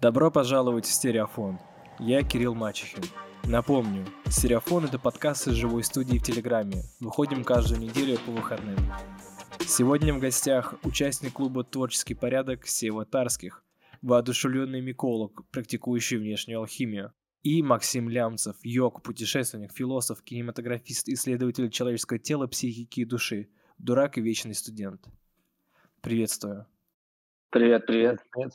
Добро пожаловать в Стереофон. Я Кирилл Мачехин. Напомню, Стереофон — это подкаст из живой студии в Телеграме. Выходим каждую неделю по выходным. Сегодня в гостях участник клуба «Творческий порядок» Сева Тарских, воодушевленный миколог, практикующий внешнюю алхимию, и Максим Лямцев, йог, путешественник, философ, кинематографист, исследователь человеческого тела, психики и души, дурак и вечный студент. Приветствую. Привет, привет. привет.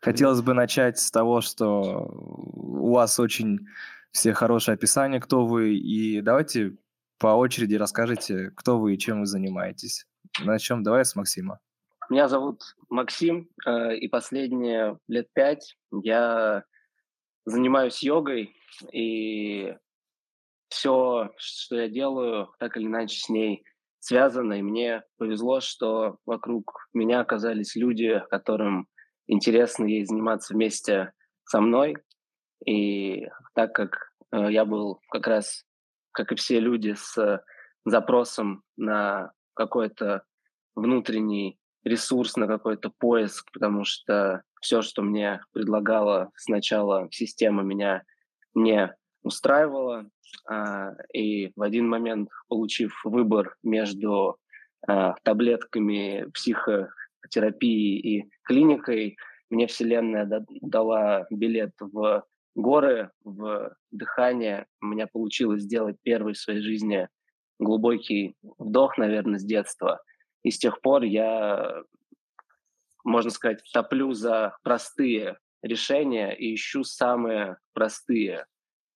Хотелось бы начать с того, что у вас очень все хорошее описание, кто вы, и давайте по очереди расскажите, кто вы и чем вы занимаетесь. Начнем давай с Максима. Меня зовут Максим, э, и последние лет пять я занимаюсь йогой, и все, что я делаю, так или иначе с ней связано, и мне повезло, что вокруг меня оказались люди, которым интересно ей заниматься вместе со мной. И так как э, я был как раз, как и все люди, с запросом на какой-то внутренний ресурс, на какой-то поиск, потому что все, что мне предлагала сначала система, меня не устраивало. А, и в один момент, получив выбор между а, таблетками психо терапией и клиникой. Мне Вселенная дала билет в горы, в дыхание. У меня получилось сделать первый в своей жизни глубокий вдох, наверное, с детства. И с тех пор я, можно сказать, топлю за простые решения и ищу самые простые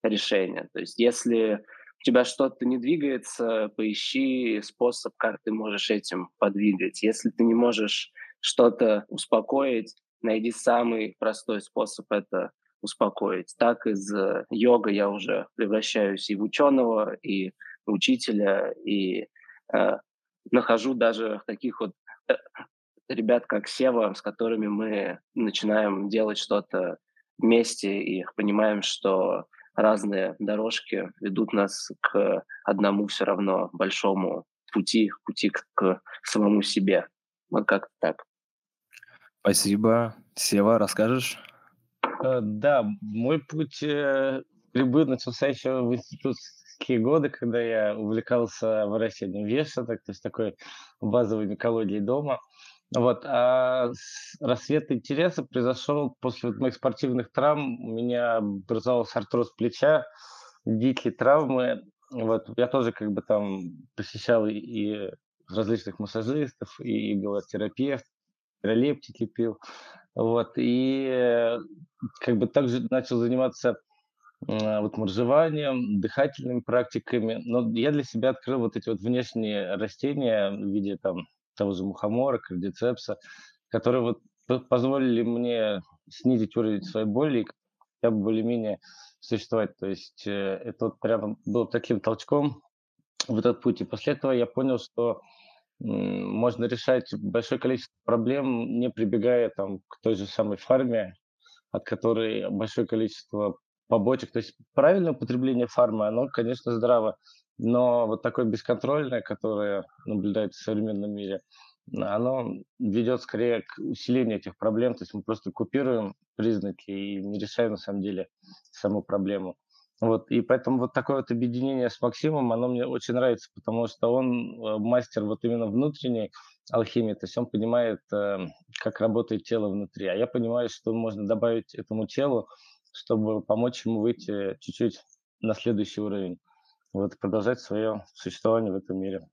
решения. То есть если у тебя что-то не двигается, поищи способ, как ты можешь этим подвигать. Если ты не можешь что-то успокоить, найди самый простой способ это успокоить. Так из э, йога я уже превращаюсь и в ученого, и в учителя, и э, нахожу даже таких вот э, ребят, как Сева, с которыми мы начинаем делать что-то вместе и понимаем, что разные дорожки ведут нас к одному все равно большому пути, пути к, к самому себе. Вот как-то так. Спасибо. Сева, расскажешь? Э, да, мой путь э, грибы начался еще в институтские годы, когда я увлекался выращиванием веса, так, то есть такой базовой микологией дома. Вот, а рассвет интереса произошел после вот моих спортивных травм. У меня образовался артроз плеча, дикие травмы. Вот, я тоже как бы там посещал и различных массажистов, и иглотерапевт, пиролептики пил. Вот, и как бы также начал заниматься вот моржеванием, дыхательными практиками. Но я для себя открыл вот эти вот внешние растения в виде там того же мухомора, кардицепса, которые вот позволили мне снизить уровень своей боли и хотя бы более-менее существовать. То есть э, это вот прямо был таким толчком в этот путь. И после этого я понял, что можно решать большое количество проблем, не прибегая там, к той же самой фарме, от которой большое количество побочек. То есть правильное употребление фармы, оно, конечно, здраво, но вот такое бесконтрольное, которое наблюдается в современном мире, оно ведет скорее к усилению этих проблем. То есть мы просто купируем признаки и не решаем на самом деле саму проблему. Вот, и поэтому вот такое вот объединение с Максимом, оно мне очень нравится, потому что он э, мастер вот именно внутренней алхимии, то есть он понимает, э, как работает тело внутри, а я понимаю, что можно добавить этому телу, чтобы помочь ему выйти чуть-чуть на следующий уровень, вот, продолжать свое существование в этом мире.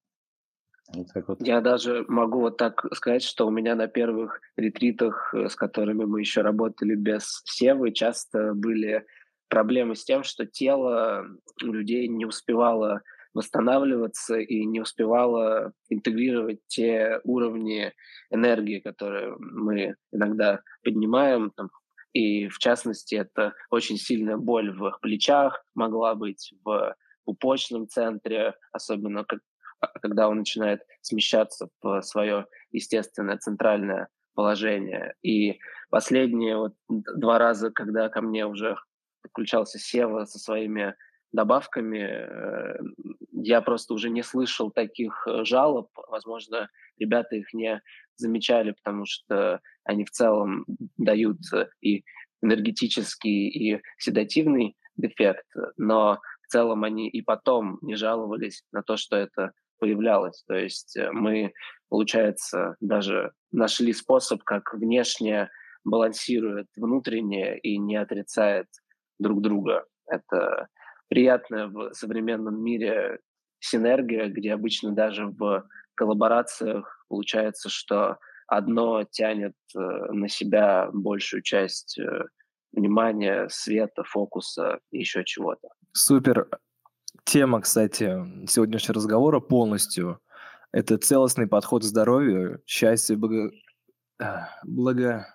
Вот так вот. Я даже могу вот так сказать, что у меня на первых ретритах, э, с которыми мы еще работали без Севы, часто были проблемы с тем, что тело людей не успевало восстанавливаться и не успевало интегрировать те уровни энергии, которые мы иногда поднимаем. Там, и в частности, это очень сильная боль в плечах могла быть, в пупочном центре, особенно как, когда он начинает смещаться в свое естественное центральное положение. И последние вот два раза, когда ко мне уже подключался Сева со своими добавками. Э, я просто уже не слышал таких э, жалоб. Возможно, ребята их не замечали, потому что они в целом дают и энергетический, и седативный дефект, но в целом они и потом не жаловались на то, что это появлялось. То есть э, мы, получается, даже нашли способ, как внешне балансирует внутреннее и не отрицает друг друга. Это приятная в современном мире синергия, где обычно даже в коллаборациях получается, что одно тянет э, на себя большую часть э, внимания, света, фокуса и еще чего-то. Супер. Тема, кстати, сегодняшнего разговора полностью – это целостный подход к здоровью, счастью, благо... благо...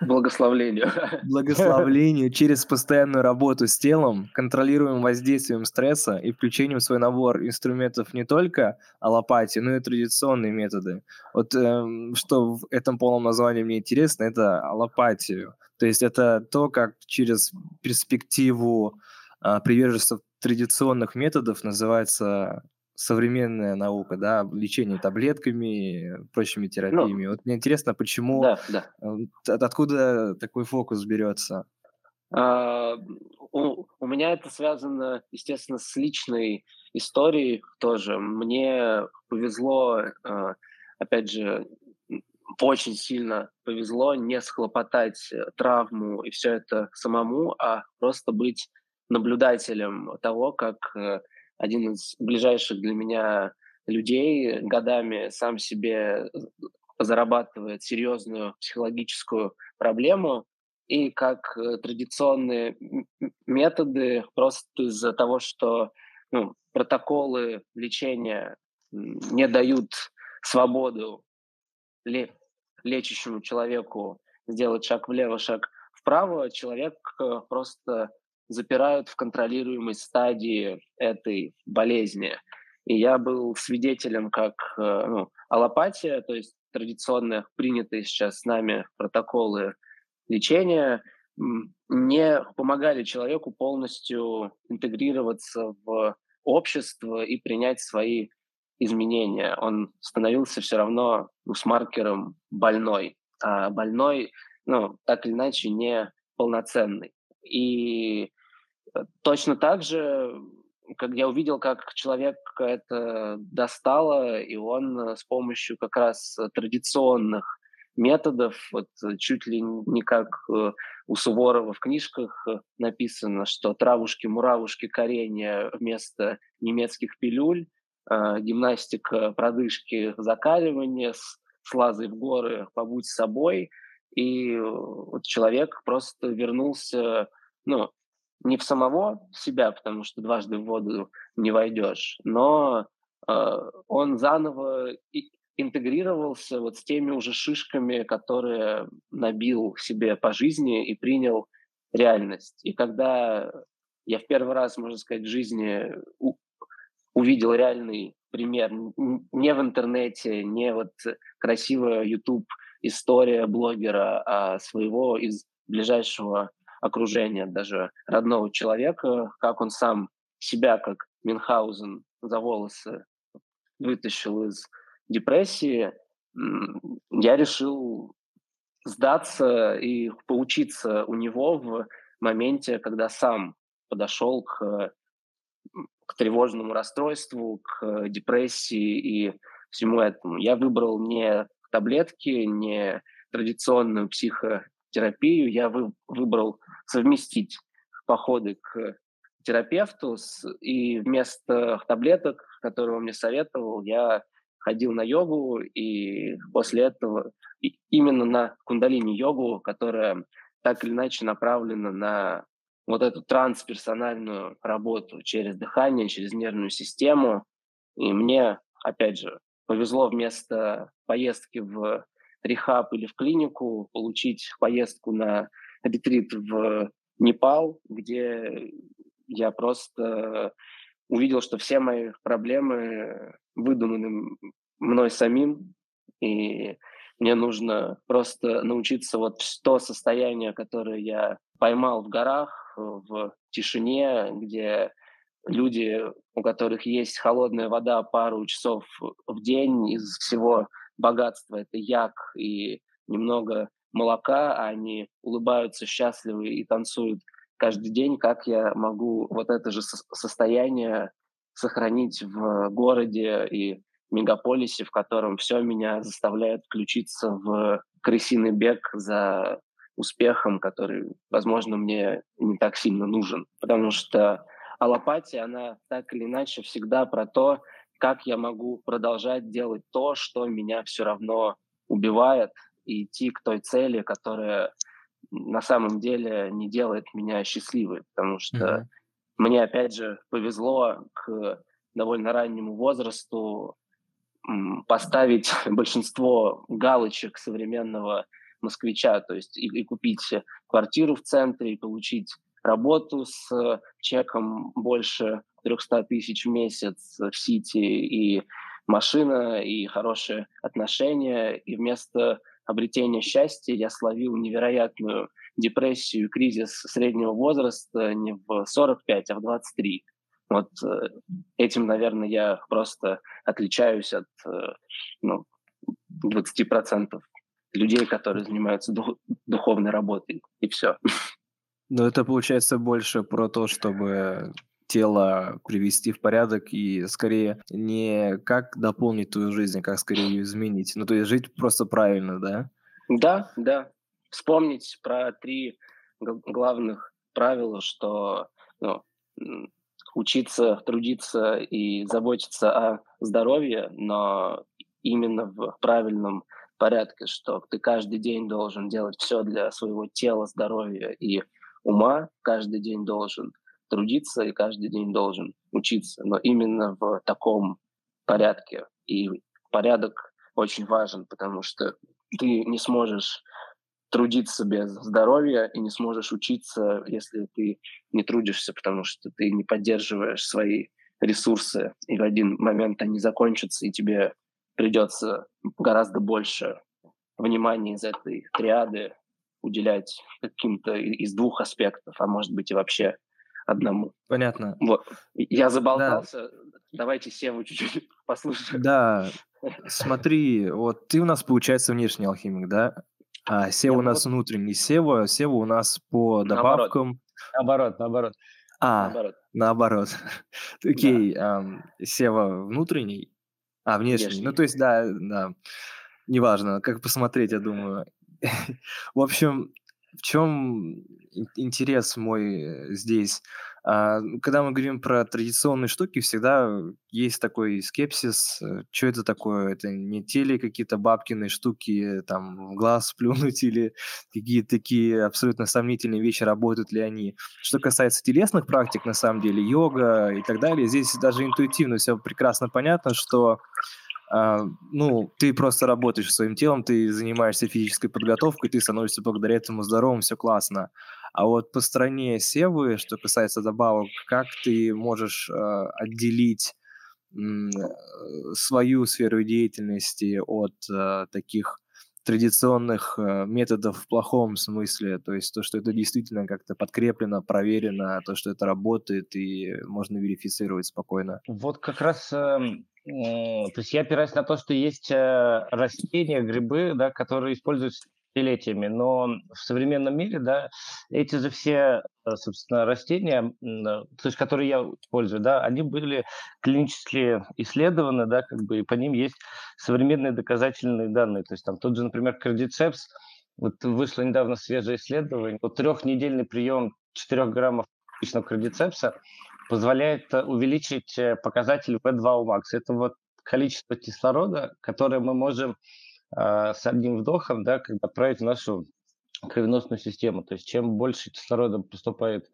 Благословлению. Благословлению через постоянную работу с телом, контролируемым воздействием стресса и включением в свой набор инструментов не только аллопатии, но и традиционные методы. Вот э, что в этом полном названии мне интересно, это аллопатию. То есть это то, как через перспективу э, приверженцев традиционных методов называется современная наука, да, лечение таблетками, прочими ну терапиями. Ну, вот мне интересно, почему, да, да. От, откуда такой фокус берется? А, у, у меня это связано, естественно, с личной историей тоже. Мне повезло, а, опять же, очень сильно повезло не схлопотать травму и все это самому, а просто быть наблюдателем того, как э, один из ближайших для меня людей годами сам себе зарабатывает серьезную психологическую проблему, и как э, традиционные методы просто из-за того, что ну, протоколы лечения не дают свободу лечащему человеку сделать шаг влево, шаг вправо, человек э, просто запирают в контролируемой стадии этой болезни. И я был свидетелем, как э, ну, аллопатия, то есть традиционные принятые сейчас с нами протоколы лечения, не помогали человеку полностью интегрироваться в общество и принять свои изменения. Он становился все равно ну, с маркером больной, а больной, ну, так или иначе, не полноценный. И точно так же, как я увидел, как человек это достало, и он э, с помощью как раз традиционных методов, вот э, чуть ли не как у Суворова в книжках написано, что травушки-муравушки коренья вместо немецких пилюль, гимнастика, продышки, закаливание, с, с лазой в горы, побудь с собой. И вот человек просто вернулся ну, не в самого себя, потому что дважды в воду не войдешь, но э, он заново интегрировался вот с теми уже шишками, которые набил себе по жизни и принял реальность. И когда я в первый раз, можно сказать, в жизни увидел реальный пример не в интернете, не вот красивая YouTube история блогера, а своего из ближайшего окружения, даже родного человека, как он сам себя, как Мюнхгаузен, за волосы вытащил из депрессии, я решил сдаться и поучиться у него в моменте, когда сам подошел к, к тревожному расстройству, к депрессии и всему этому. Я выбрал не таблетки, не традиционную психо терапию, я вы, выбрал совместить походы к терапевту с, и вместо таблеток, которые он мне советовал, я ходил на йогу, и после этого и именно на кундалини-йогу, которая так или иначе направлена на вот эту трансперсональную работу через дыхание, через нервную систему. И мне, опять же, повезло вместо поездки в рехаб или в клинику, получить поездку на ретрит в Непал, где я просто увидел, что все мои проблемы выдуманы мной самим, и мне нужно просто научиться вот то состояние, которое я поймал в горах, в тишине, где люди, у которых есть холодная вода пару часов в день из всего богатства, это як и немного молока, а они улыбаются, счастливы и танцуют каждый день, как я могу вот это же состояние сохранить в городе и мегаполисе, в котором все меня заставляет включиться в крысиный бег за успехом, который, возможно, мне не так сильно нужен. Потому что аллопатия, она так или иначе всегда про то, как я могу продолжать делать то, что меня все равно убивает, и идти к той цели, которая на самом деле не делает меня счастливой, потому что mm-hmm. мне, опять же, повезло к довольно раннему возрасту поставить большинство галочек современного москвича, то есть и, и купить квартиру в центре, и получить работу с чеком больше 300 тысяч в месяц в Сити, и машина, и хорошие отношения, и вместо обретения счастья я словил невероятную депрессию кризис среднего возраста не в 45, а в 23. Вот э, этим, наверное, я просто отличаюсь от э, ну, 20% людей, которые занимаются дух, духовной работой, и все. Но это получается больше про то, чтобы тело привести в порядок и скорее не как дополнить твою жизнь, а как скорее ее изменить. Ну, то есть жить просто правильно, да? Да, да. Вспомнить про три главных правила, что ну, учиться, трудиться и заботиться о здоровье, но именно в правильном порядке, что ты каждый день должен делать все для своего тела, здоровья и ума, каждый день должен трудиться и каждый день должен учиться, но именно в таком порядке. И порядок очень важен, потому что ты не сможешь трудиться без здоровья и не сможешь учиться, если ты не трудишься, потому что ты не поддерживаешь свои ресурсы, и в один момент они закончатся, и тебе придется гораздо больше внимания из этой триады уделять каким-то из двух аспектов, а может быть и вообще одному. Понятно. Вот. Я заболтался. Да. Давайте Севу чуть-чуть послушаем. Да, смотри, вот ты у нас, получается, внешний алхимик, да? А Сева у нас внутренний. Сева, Сева у нас по добавкам. Наоборот, наоборот. А, наоборот. наоборот. Окей, Сева внутренний, а внешний. Ну, то есть, да, да. Неважно, как посмотреть, я думаю. В общем, в чем интерес мой э, здесь? А, когда мы говорим про традиционные штуки, всегда есть такой скепсис. Э, что это такое? Это не те какие-то бабкины штуки, там, в глаз плюнуть или какие-то такие абсолютно сомнительные вещи, работают ли они? Что касается телесных практик, на самом деле, йога и так далее, здесь даже интуитивно все прекрасно понятно, что ну, ты просто работаешь своим телом, ты занимаешься физической подготовкой, ты становишься благодаря этому здоровым, все классно. А вот по стороне севы, что касается добавок, как ты можешь э, отделить э, свою сферу деятельности от э, таких традиционных э, методов в плохом смысле, то есть то, что это действительно как-то подкреплено, проверено, то, что это работает и можно верифицировать спокойно. Вот как раз э, то есть я опираюсь на то, что есть э, растения, грибы, да, которые используются десятилетиями, но в современном мире, да, эти же все, э, собственно, растения, то есть которые я использую, да, они были клинически исследованы, да, как бы, и по ним есть современные доказательные данные. То есть там тот же, например, кардицепс, вот вышло недавно свежее исследование, вот трехнедельный прием 4 граммов обычного кардицепса позволяет э, увеличить э, показатель V2 max. Это вот количество кислорода, которое мы можем э, с одним вдохом да, отправить в нашу кровеносную систему. То есть чем больше кислорода поступает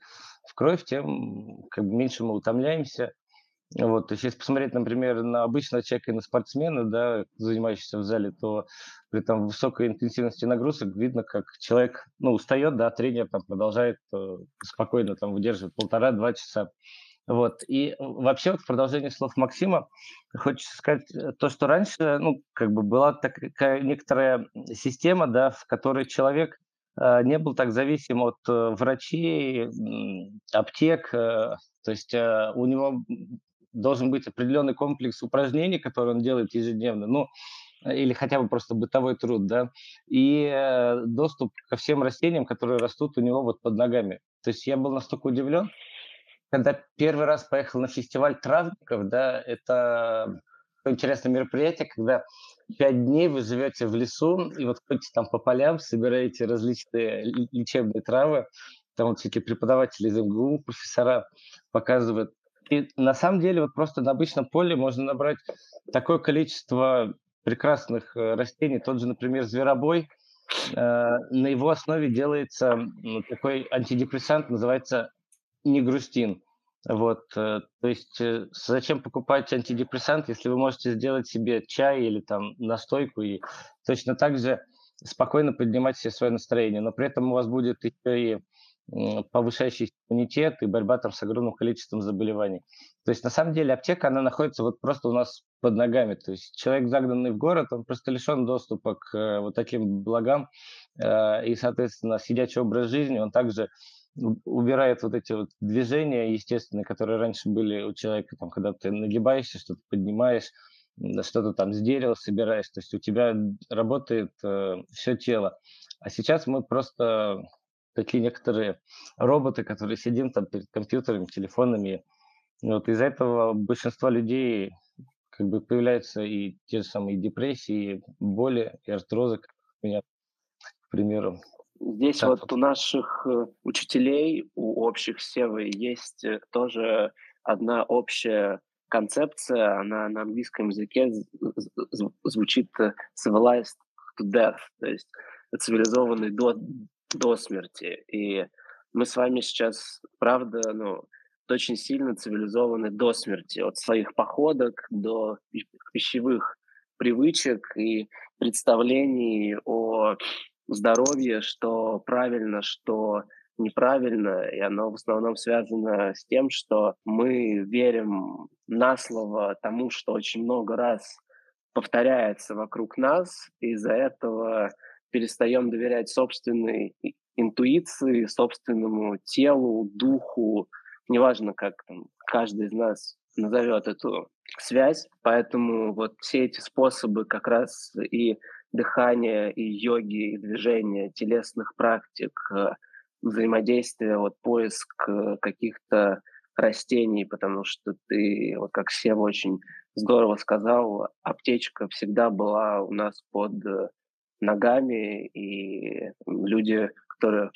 в кровь, тем как бы, меньше мы утомляемся. Вот, то есть если посмотреть, например, на обычного человека и на спортсмена, да, занимающегося в зале, то при там высокой интенсивности нагрузок видно, как человек, ну, устает, да, тренер там продолжает э, спокойно там выдерживать полтора-два часа. Вот. И вообще вот в продолжение слов Максима хочется сказать э, то, что раньше, ну, как бы была такая некоторая система, да, в которой человек э, не был так зависим от э, врачей, аптек. То есть у него должен быть определенный комплекс упражнений, которые он делает ежедневно. Ну, или хотя бы просто бытовой труд, да, и доступ ко всем растениям, которые растут у него вот под ногами. То есть я был настолько удивлен, когда первый раз поехал на фестиваль травников, да, это интересное мероприятие, когда пять дней вы живете в лесу и вот ходите там по полям, собираете различные лечебные травы, там вот всякие преподаватели из МГУ, профессора показывают. И на самом деле вот просто на обычном поле можно набрать такое количество прекрасных э, растений, тот же, например, зверобой, э, на его основе делается такой антидепрессант, называется негрустин. Вот, э, то есть зачем покупать антидепрессант, если вы можете сделать себе чай или там настойку и точно так же спокойно поднимать себе свое настроение, но при этом у вас будет еще и повышающий иммунитет и борьба там с огромным количеством заболеваний. То есть на самом деле аптека, она находится вот просто у нас под ногами. То есть человек, загнанный в город, он просто лишен доступа к э, вот таким благам. И, соответственно, сидячий образ жизни, он также убирает вот эти вот движения естественные, которые раньше были у человека, там, когда ты нагибаешься, что-то поднимаешь, что-то там с дерева собираешь, то есть у тебя работает э, все тело. А сейчас мы просто такие некоторые роботы, которые сидим там перед компьютерами, телефонами. Вот из-за этого большинство людей как бы появляются и те же самые депрессии, и боли, и артрозы, как у меня, к примеру. Здесь так. вот у наших э, учителей, у общих севы есть э, тоже одна общая концепция, она на английском языке звучит э, civilized to death, то есть цивилизованный до, до смерти. И мы с вами сейчас, правда, ну, очень сильно цивилизованы до смерти, от своих походок до пищевых привычек и представлений о здоровье, что правильно, что неправильно, и оно в основном связано с тем, что мы верим на слово тому, что очень много раз повторяется вокруг нас, и из-за этого перестаем доверять собственной интуиции, собственному телу, духу, неважно, как там, каждый из нас назовет эту связь. Поэтому вот все эти способы как раз и дыхания, и йоги, и движения, телесных практик, э, взаимодействия, вот поиск э, каких-то растений, потому что ты, вот как Сева очень здорово сказал, аптечка всегда была у нас под э, ногами, и люди, которые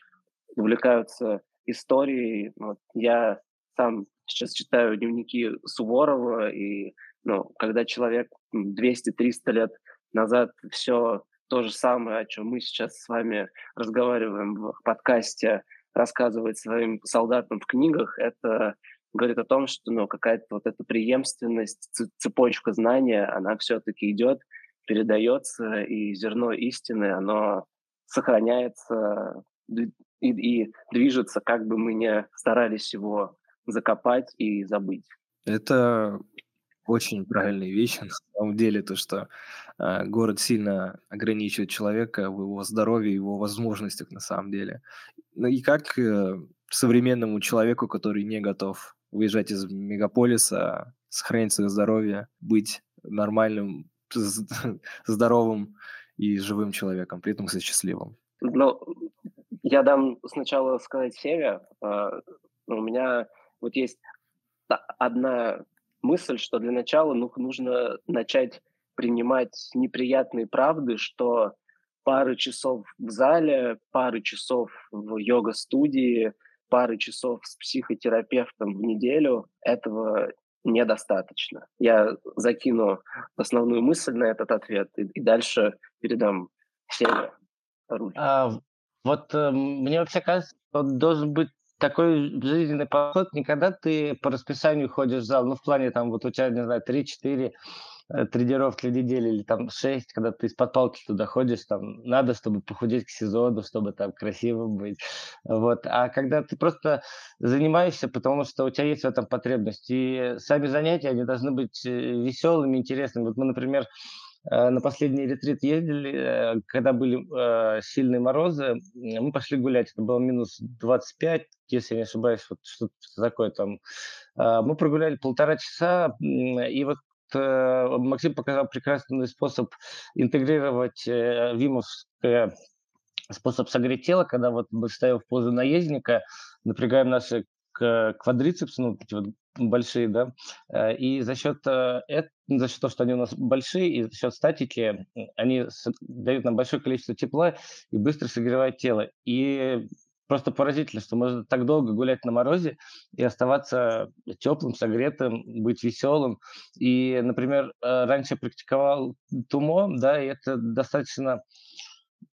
увлекаются историей, вот я сам сейчас читаю дневники Суворова, и ну, когда человек 200-300 лет назад все то же самое, о чем мы сейчас с вами разговариваем в подкасте, рассказывает своим солдатам в книгах, это говорит о том, что ну, какая-то вот эта преемственность, цепочка знания, она все-таки идет, передается, и зерно истины, оно сохраняется и, и движется, как бы мы ни старались его закопать и забыть. Это очень правильные вещи на самом деле, то, что э, город сильно ограничивает человека в его здоровье, его возможностях на самом деле. Ну и как э, современному человеку, который не готов уезжать из мегаполиса, сохранить свое здоровье, быть нормальным, здоровым и живым человеком, при этом, кстати, счастливым? Ну, я дам сначала сказать Севе. Э, у меня вот есть одна мысль, что для начала ну, нужно начать принимать неприятные правды, что пары часов в зале, пары часов в йога-студии, пары часов с психотерапевтом в неделю этого недостаточно. Я закину основную мысль на этот ответ и, и дальше передам руль. А, вот э, мне вообще кажется, что должен быть такой жизненный подход, не когда ты по расписанию ходишь в зал, ну, в плане там вот у тебя, не знаю, 3-4 э, тренировки в неделю или там 6, когда ты из-под палки туда ходишь, там надо, чтобы похудеть к сезону, чтобы там красивым быть. Вот. А когда ты просто занимаешься, потому что у тебя есть в этом потребность. И сами занятия, они должны быть э, веселыми, интересными. Вот мы, например, э, на последний ретрит ездили, когда были сильные морозы, мы пошли гулять. Это было минус 25, если я не ошибаюсь, вот что-то такое там. Мы прогуляли полтора часа, и вот Максим показал прекрасный способ интегрировать вимовское способ согреть тело, когда вот мы стоим в позу наездника, напрягаем наши квадрицепсы, ну, вот большие, да, э, и за счет, э, за счет того, что они у нас большие, и за счет статики, они дают нам большое количество тепла и быстро согревают тело. И просто поразительно, что можно так долго гулять на морозе и оставаться теплым, согретым, быть веселым. И, например, э, раньше я практиковал тумо, да, и это достаточно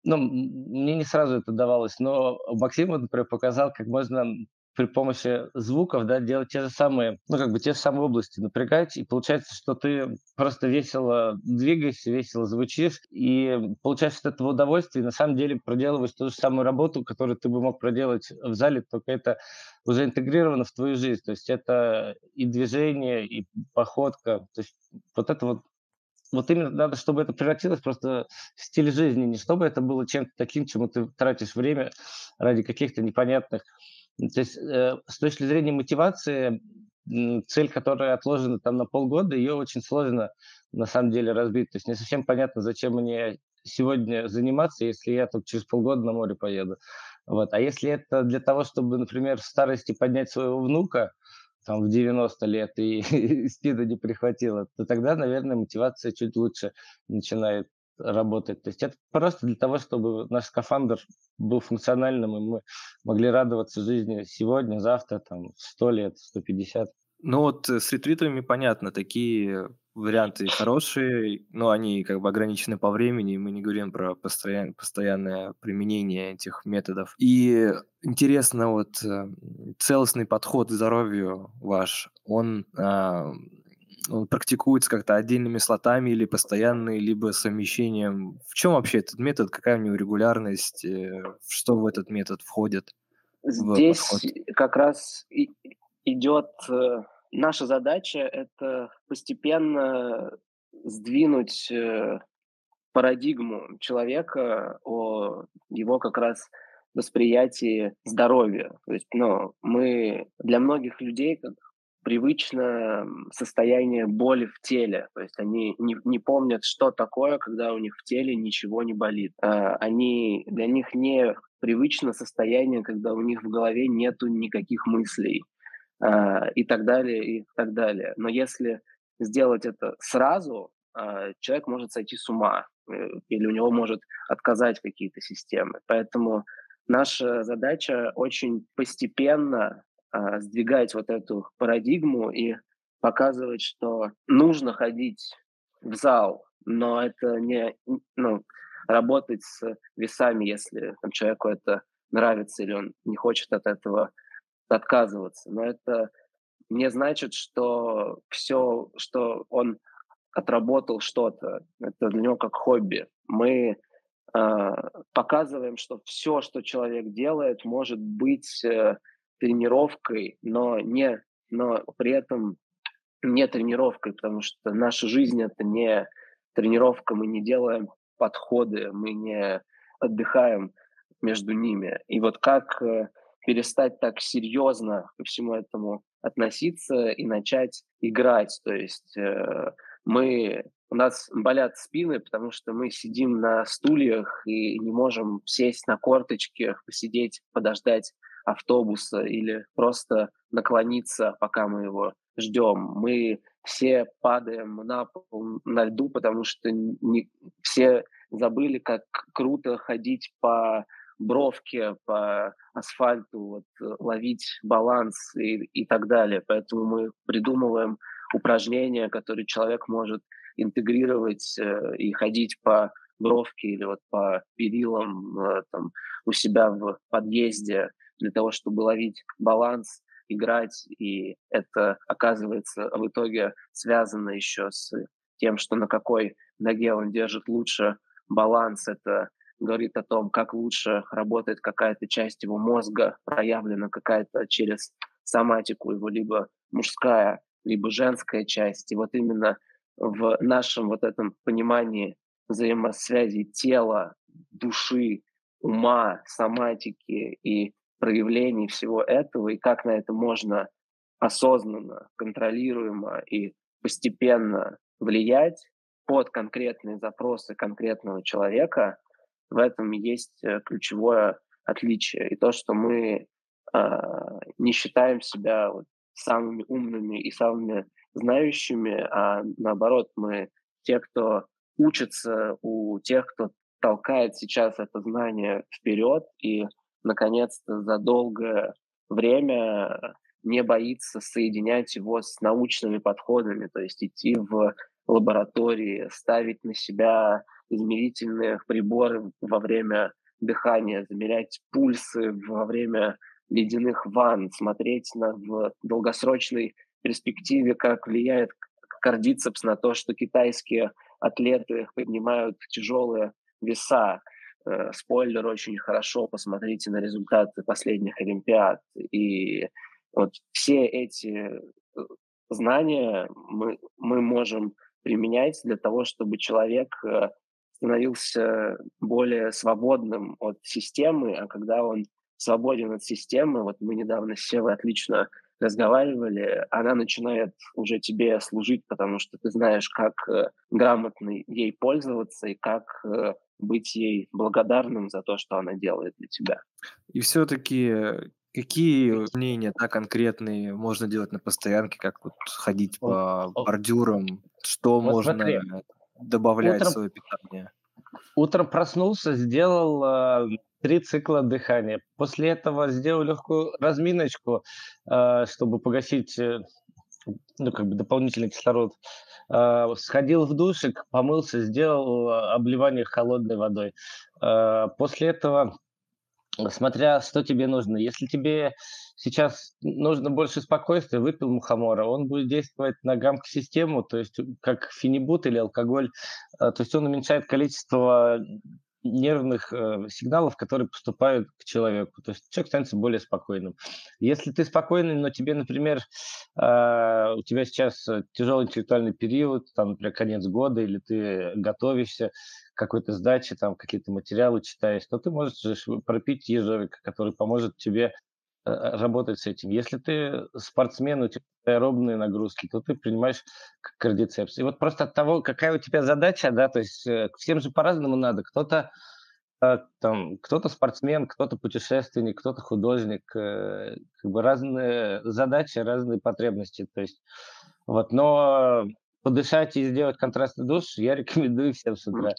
ну, мне не сразу это давалось, но Максим, например, показал, как можно при помощи звуков, да, делать те же самые, ну, как бы те же самые области напрягать, и получается, что ты просто весело двигаешься, весело звучишь, и получаешь от этого удовольствие, и на самом деле проделываешь ту же самую работу, которую ты бы мог проделать в зале, только это уже интегрировано в твою жизнь, то есть это и движение, и походка, то есть вот это вот вот именно надо, чтобы это превратилось просто в стиль жизни, не чтобы это было чем-то таким, чему ты тратишь время ради каких-то непонятных то есть э, с точки зрения мотивации, цель, которая отложена там на полгода, ее очень сложно на самом деле разбить. То есть не совсем понятно, зачем мне сегодня заниматься, если я тут через полгода на море поеду. Вот. А если это для того, чтобы, например, в старости поднять своего внука, там, в 90 лет и, и спида не прихватило, то тогда, наверное, мотивация чуть лучше начинает работать. То есть это просто для того, чтобы наш скафандр был функциональным, и мы могли радоваться жизни сегодня, завтра, там, 100 лет, 150. Ну вот э, с ретритами понятно, такие варианты хорошие, но они как бы ограничены по времени, мы не говорим про постоян, постоянное применение этих методов. И интересно, вот э, целостный подход к здоровью ваш, он а, он практикуется как-то отдельными слотами или постоянный, либо совмещением. В чем вообще этот метод, какая у него регулярность, э, что в этот метод входит? Здесь как раз идет э, наша задача это постепенно сдвинуть э, парадигму человека о его как раз восприятии здоровья. То есть, ну, мы для многих людей, привычно состояние боли в теле. То есть они не, не помнят, что такое, когда у них в теле ничего не болит. А, они, для них не привычно состояние, когда у них в голове нету никаких мыслей а, и так далее, и так далее. Но если сделать это сразу, а, человек может сойти с ума э, или у него может отказать какие-то системы. Поэтому наша задача очень постепенно сдвигать вот эту парадигму и показывать, что нужно ходить в зал, но это не ну, работать с весами, если там, человеку это нравится или он не хочет от этого отказываться. Но это не значит, что все, что он отработал что-то, это для него как хобби. Мы э, показываем, что все, что человек делает, может быть э, тренировкой, но не, но при этом не тренировкой, потому что наша жизнь это не тренировка, мы не делаем подходы, мы не отдыхаем между ними. И вот как э, перестать так серьезно ко всему этому относиться и начать играть. То есть э, мы, у нас болят спины, потому что мы сидим на стульях и не можем сесть на корточки, посидеть, подождать автобуса или просто наклониться, пока мы его ждем. Мы все падаем на пол, на льду, потому что не, все забыли, как круто ходить по бровке, по асфальту, вот, ловить баланс и, и так далее. Поэтому мы придумываем упражнения, которые человек может интегрировать э, и ходить по бровке или вот по перилам э, там, у себя в подъезде для того, чтобы ловить баланс, играть, и это оказывается в итоге связано еще с тем, что на какой ноге он держит лучше баланс, это говорит о том, как лучше работает какая-то часть его мозга, проявлена какая-то через соматику его либо мужская, либо женская часть. И вот именно в нашем вот этом понимании взаимосвязи тела, души, ума, соматики и проявлений всего этого, и как на это можно осознанно, контролируемо и постепенно влиять под конкретные запросы конкретного человека, в этом есть э, ключевое отличие. И то, что мы э, не считаем себя вот самыми умными и самыми знающими, а наоборот, мы те, кто учится у тех, кто толкает сейчас это знание вперед и, наконец-то, за долгое время не боится соединять его с научными подходами, то есть идти в лаборатории, ставить на себя измерительные приборы во время дыхания, замерять пульсы во время ледяных ванн, смотреть на, в долгосрочной перспективе, как влияет кардицепс на то, что китайские атлеты поднимают тяжелые веса. Э, спойлер очень хорошо, посмотрите на результаты последних Олимпиад. И вот все эти э, знания мы, мы можем применять для того, чтобы человек э, становился более свободным от системы, а когда он свободен от системы, вот мы недавно с Севой отлично разговаривали, она начинает уже тебе служить, потому что ты знаешь, как э, грамотно ей пользоваться и как э, быть ей благодарным за то, что она делает для тебя. И все-таки какие упражнения да, конкретные можно делать на постоянке, как вот ходить по бордюрам, что вот можно смотри, добавлять утром, в свое питание? Утром проснулся, сделал э, три цикла дыхания. После этого сделал легкую разминочку, э, чтобы погасить э, ну, как бы дополнительный кислород. Э, сходил в душик, помылся, сделал обливание холодной водой. Э, после этого смотря что тебе нужно. Если тебе сейчас нужно больше спокойствия, выпил мухомора, он будет действовать на гамк-систему, то есть как фенибут или алкоголь, а, то есть он уменьшает количество нервных э, сигналов, которые поступают к человеку. То есть человек становится более спокойным. Если ты спокойный, но тебе, например, э, у тебя сейчас тяжелый интеллектуальный период, там, например, конец года, или ты готовишься, какой-то сдачи, там какие-то материалы читаешь, то ты можешь пропить ежовик, который поможет тебе э, э, работать с этим. Если ты спортсмен, у тебя аэробные нагрузки, то ты принимаешь кардицепс. И вот просто от того, какая у тебя задача, да, то есть э, всем же по-разному надо. Кто-то там, кто-то спортсмен, кто-то путешественник, кто-то художник, как бы разные задачи, разные потребности. То есть вот, но подышать и сделать контрастный душ я рекомендую всем с утра.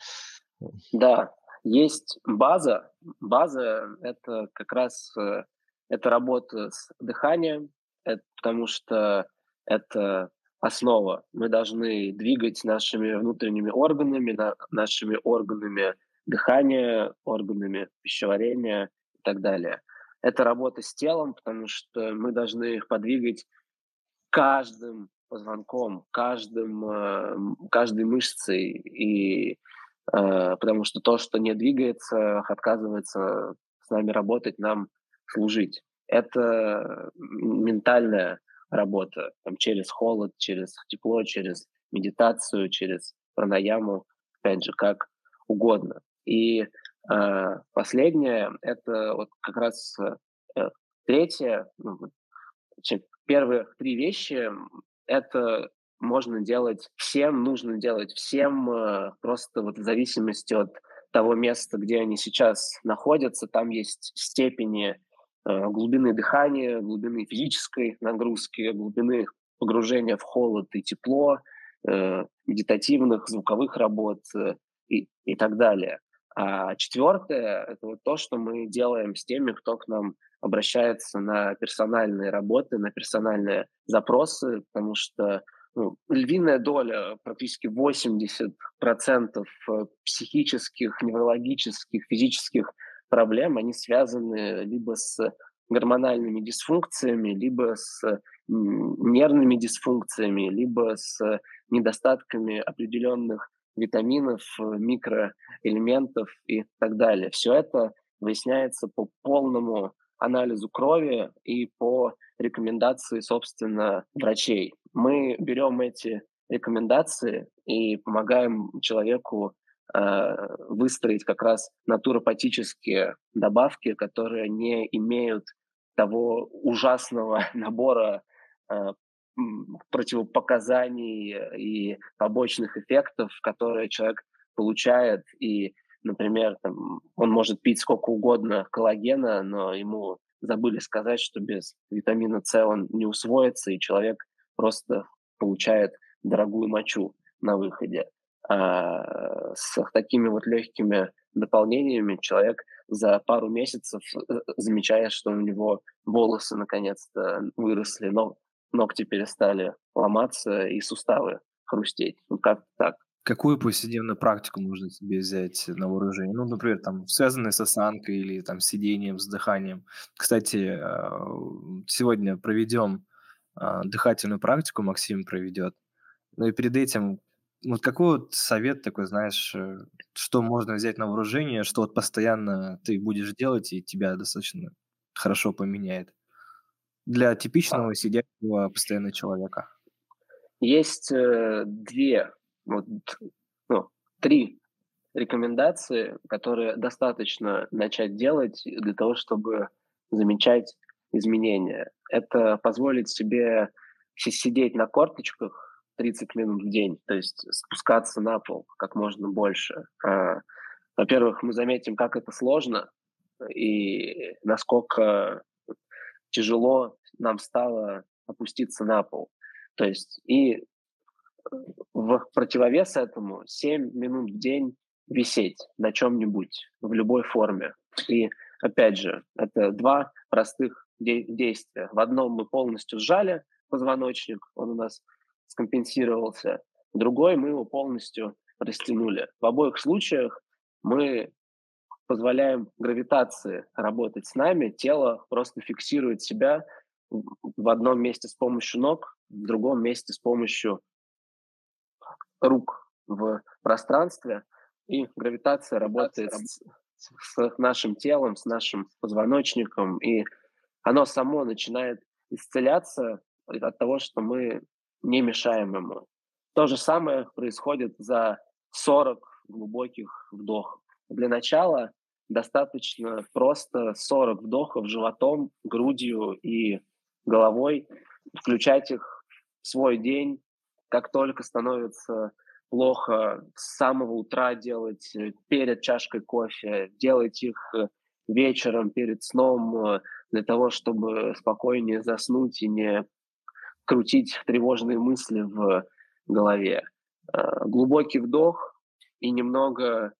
Да, есть база. База – это как раз э, это работа с дыханием, это, потому что это основа. Мы должны двигать нашими внутренними органами, на, нашими органами дыхания, органами пищеварения и так далее. Это работа с телом, потому что мы должны их подвигать каждым позвонком, каждым, э, каждой мышцей, и, э, потому что то, что не двигается, отказывается с нами работать, нам служить. Это ментальная работа там, через холод, через тепло, через медитацию, через пранаяму, опять же, как угодно. И э, последнее – это вот как раз э, третье, ну, первые три вещи это можно делать всем, нужно делать всем, э, просто вот в зависимости от того места, где они сейчас находятся, там есть степени глубины дыхания, глубины физической нагрузки, глубины погружения в холод и тепло, э, медитативных, звуковых работ и, и так далее. А четвертое – это вот то, что мы делаем с теми, кто к нам обращается на персональные работы, на персональные запросы, потому что ну, львиная доля, практически 80% э, психических, неврологических, физических проблем, они связаны либо с гормональными дисфункциями, либо с нервными дисфункциями, либо с недостатками определенных витаминов, микроэлементов и так далее. Все это выясняется по полному анализу крови и по рекомендации, собственно, врачей. Мы берем эти рекомендации и помогаем человеку э, выстроить как раз натуропатические добавки, которые не имеют того ужасного набора э, противопоказаний и побочных эффектов, которые человек получает. И, например, там, он может пить сколько угодно коллагена, но ему забыли сказать, что без витамина С он не усвоится, и человек просто получает дорогую мочу на выходе. А с такими вот легкими дополнениями человек за пару месяцев э, замечает, что у него волосы наконец-то выросли, но ногти перестали ломаться и суставы хрустеть. Ну, как так. Какую повседневную практику можно себе взять на вооружение? Ну, например, там, связанные с осанкой или там сидением, с дыханием. Кстати, а, сегодня проведем а, дыхательную практику, Максим проведет. Ну и перед этим, вот какой вот совет такой, знаешь, э, что можно взять на вооружение, что вот постоянно ты будешь делать и тебя достаточно хорошо поменяет? для типичного сидящего постоянно человека? Есть э, две, вот, ну, три рекомендации, которые достаточно начать делать для того, чтобы замечать изменения. Это позволить себе сидеть на корточках 30 минут в день, то есть спускаться на пол как можно больше. А, во-первых, мы заметим, как это сложно и насколько тяжело нам стало опуститься на пол. То есть и в противовес этому 7 минут в день висеть на чем-нибудь в любой форме. И опять же, это два простых де- действия. В одном мы полностью сжали позвоночник, он у нас скомпенсировался. Другой мы его полностью растянули. В обоих случаях мы позволяем гравитации работать с нами, тело просто фиксирует себя в одном месте с помощью ног, в другом месте с помощью рук в пространстве, и гравитация работает с, с нашим телом, с нашим позвоночником, и оно само начинает исцеляться от того, что мы не мешаем ему. То же самое происходит за 40 глубоких вдохов. Для начала достаточно просто 40 вдохов животом, грудью и головой, включать их в свой день, как только становится плохо, с самого утра делать э, перед чашкой кофе, делать их э, вечером перед сном э, для того, чтобы спокойнее заснуть и не крутить тревожные мысли в голове. Глубокий вдох и немного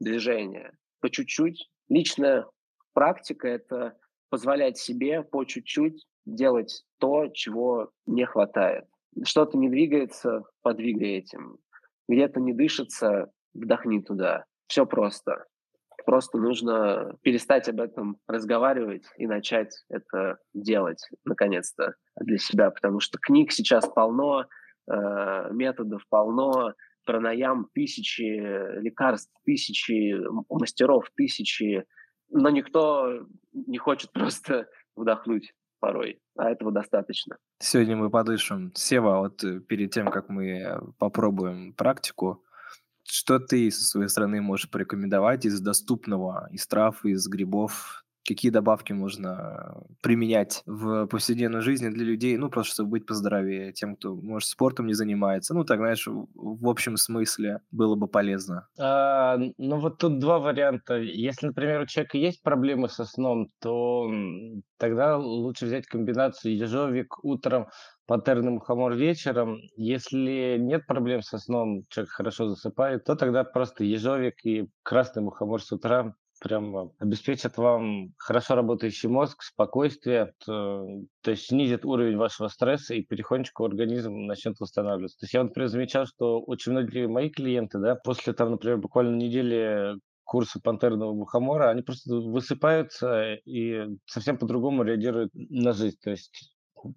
движения по чуть-чуть. Личная практика – это позволять себе по чуть-чуть делать то, чего не хватает. Что-то не двигается, подвигай этим. Где-то не дышится, вдохни туда. Все просто. Просто нужно перестать об этом разговаривать и начать это делать, наконец-то, для себя. Потому что книг сейчас полно, э, методов полно, пранаям тысячи, лекарств тысячи, мастеров тысячи, но никто не хочет просто вдохнуть порой, а этого достаточно. Сегодня мы подышим. Сева, вот э, перед тем, как мы попробуем практику, что ты со своей стороны можешь порекомендовать из доступного, из трав, из грибов, какие добавки можно применять в повседневной жизни для людей, ну, просто чтобы быть поздоровее, тем, кто, может, спортом не занимается. Ну, так, знаешь, в общем смысле было бы полезно. А, ну, вот тут два варианта. Если, например, у человека есть проблемы со сном, то тогда лучше взять комбинацию ежовик утром, паттерный мухомор вечером. Если нет проблем со сном, человек хорошо засыпает, то тогда просто ежовик и красный мухомор с утра прям обеспечат вам хорошо работающий мозг, спокойствие, то, то есть снизит уровень вашего стресса и потихонечку организм начнет восстанавливаться. То есть я, например, замечал, что очень многие мои клиенты, да, после там, например, буквально недели курса пантерного мухомора, они просто высыпаются и совсем по-другому реагируют на жизнь. То есть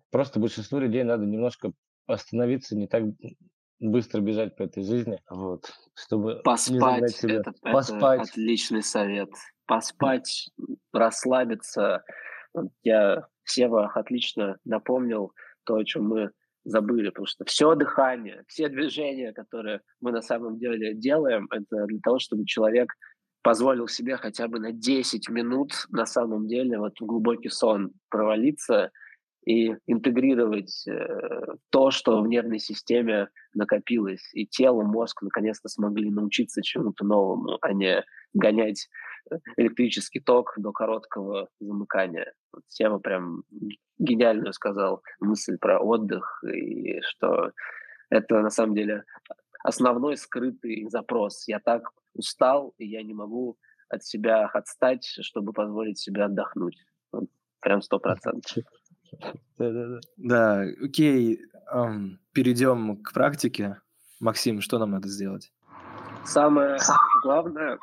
просто большинству людей надо немножко остановиться, не так быстро бежать по этой жизни, вот, чтобы поспать, не себя. Это, поспать. Это отличный совет. Поспать, расслабиться. Я Сева отлично напомнил то, о чем мы забыли, потому что все дыхание, все движения, которые мы на самом деле делаем, это для того, чтобы человек позволил себе хотя бы на 10 минут на самом деле вот в глубокий сон провалиться и интегрировать э, то, что в нервной системе накопилось. И тело, мозг наконец-то смогли научиться чему-то новому, а не гонять электрический ток до короткого замыкания. Тема прям гениальную сказал мысль про отдых, и что это на самом деле основной скрытый запрос. Я так устал, и я не могу от себя отстать, чтобы позволить себе отдохнуть. Прям сто процентов. Да-да-да. Да, окей. эм, перейдем к практике. Максим, что нам надо сделать? Самое главное,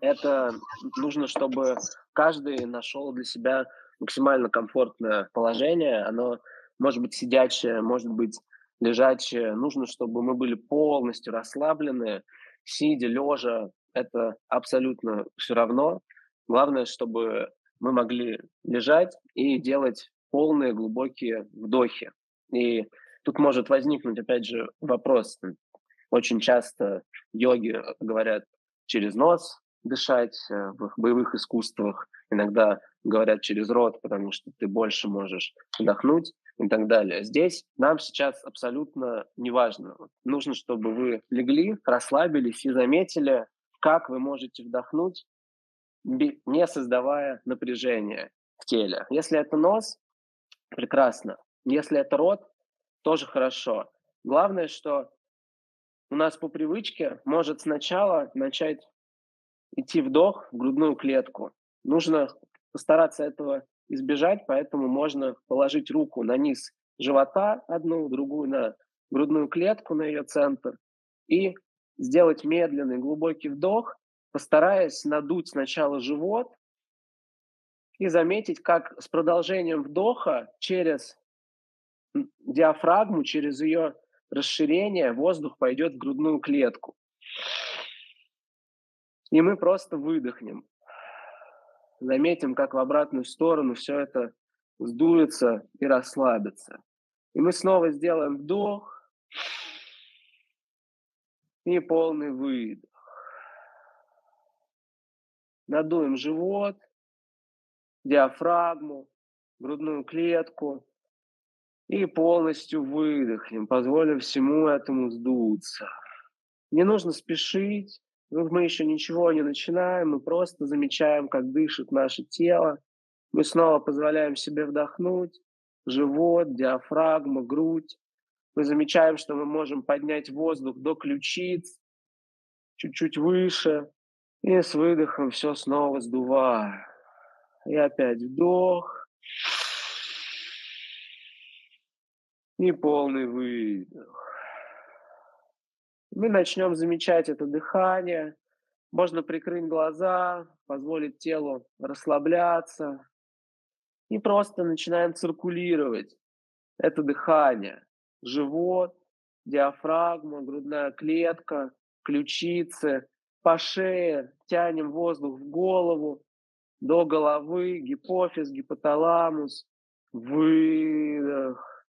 это нужно, чтобы каждый нашел для себя максимально комфортное положение. Оно может быть сидячее, может быть лежачее. Нужно, чтобы мы были полностью расслаблены, сидя, лежа. Это абсолютно все равно. Главное, чтобы мы могли лежать и делать полные глубокие вдохи. И тут может возникнуть, опять же, вопрос. Очень часто йоги говорят через нос дышать э, в боевых искусствах, иногда говорят через рот, потому что ты больше можешь вдохнуть и так далее. Здесь нам сейчас абсолютно не важно. Нужно, чтобы вы легли, расслабились и заметили, как вы можете вдохнуть, не создавая напряжения в теле. Если это нос, прекрасно. Если это рот, тоже хорошо. Главное, что у нас по привычке может сначала начать идти вдох в грудную клетку. Нужно постараться этого избежать, поэтому можно положить руку на низ живота одну, другую на грудную клетку, на ее центр, и сделать медленный глубокий вдох, постараясь надуть сначала живот и заметить, как с продолжением вдоха через диафрагму, через ее расширение воздух пойдет в грудную клетку. И мы просто выдохнем заметим, как в обратную сторону все это сдуется и расслабится. И мы снова сделаем вдох и полный выдох. Надуем живот, диафрагму, грудную клетку и полностью выдохнем, позволим всему этому сдуться. Не нужно спешить, мы еще ничего не начинаем, мы просто замечаем, как дышит наше тело. Мы снова позволяем себе вдохнуть, живот, диафрагма, грудь. Мы замечаем, что мы можем поднять воздух до ключиц, чуть-чуть выше, и с выдохом все снова сдуваем. И опять вдох. И полный выдох. Мы начнем замечать это дыхание. Можно прикрыть глаза, позволить телу расслабляться. И просто начинаем циркулировать это дыхание. Живот, диафрагма, грудная клетка, ключицы, по шее тянем воздух в голову, до головы, гипофиз, гипоталамус, выдох.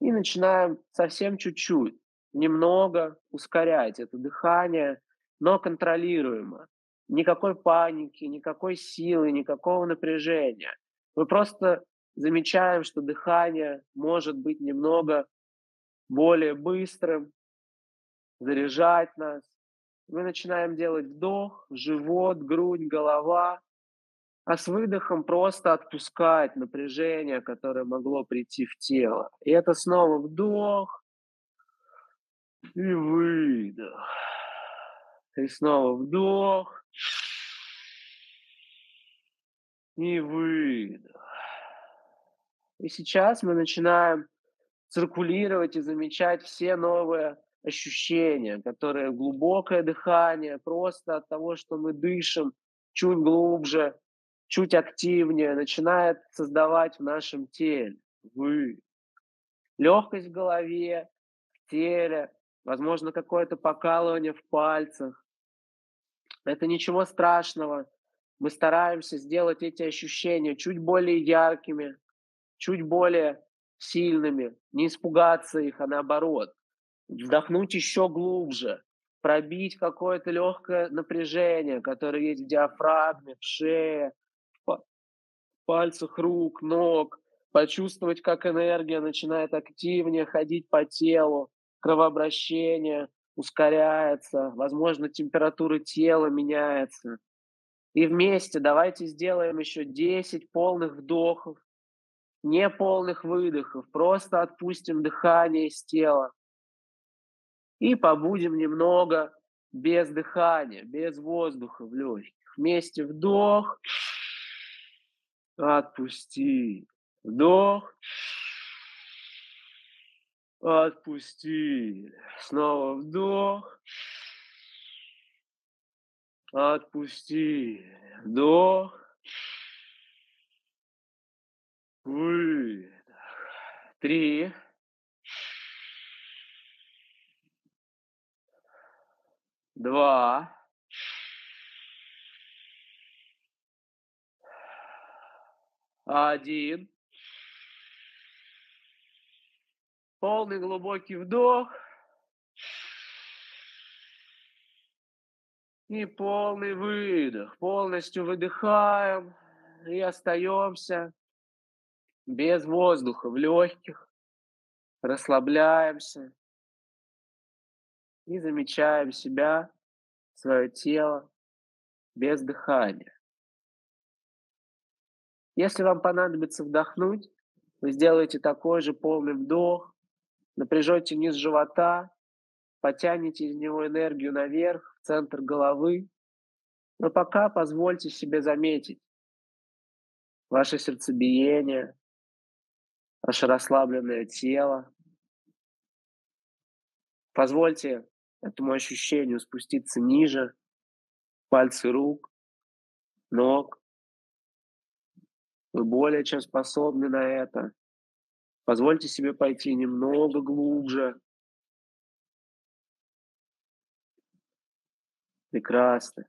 И начинаем совсем чуть-чуть немного ускорять это дыхание, но контролируемо. Никакой паники, никакой силы, никакого напряжения. Мы просто замечаем, что дыхание может быть немного более быстрым, заряжать нас. Мы начинаем делать вдох, живот, грудь, голова, а с выдохом просто отпускать напряжение, которое могло прийти в тело. И это снова вдох, и выдох. И снова вдох. И выдох. И сейчас мы начинаем циркулировать и замечать все новые ощущения, которые глубокое дыхание, просто от того, что мы дышим чуть глубже, чуть активнее, начинает создавать в нашем теле. Вы. Легкость в голове, в теле, возможно, какое-то покалывание в пальцах. Это ничего страшного. Мы стараемся сделать эти ощущения чуть более яркими, чуть более сильными, не испугаться их, а наоборот, вдохнуть еще глубже, пробить какое-то легкое напряжение, которое есть в диафрагме, в шее, пальцах рук, ног, почувствовать, как энергия начинает активнее ходить по телу, кровообращение ускоряется, возможно, температура тела меняется. И вместе давайте сделаем еще 10 полных вдохов, не полных выдохов, просто отпустим дыхание из тела. И побудем немного без дыхания, без воздуха в легких. Вместе вдох, отпусти, вдох, отпусти, снова вдох, отпусти, вдох, выдох. Три, два, один. Полный глубокий вдох. И полный выдох. Полностью выдыхаем и остаемся без воздуха в легких. Расслабляемся и замечаем себя, свое тело без дыхания. Если вам понадобится вдохнуть, вы сделаете такой же полный вдох, напряжете низ живота, потянете из него энергию наверх, в центр головы. Но пока позвольте себе заметить ваше сердцебиение, ваше расслабленное тело. Позвольте этому ощущению спуститься ниже, пальцы рук, ног. Вы более чем способны на это. Позвольте себе пойти немного глубже. Прекрасно.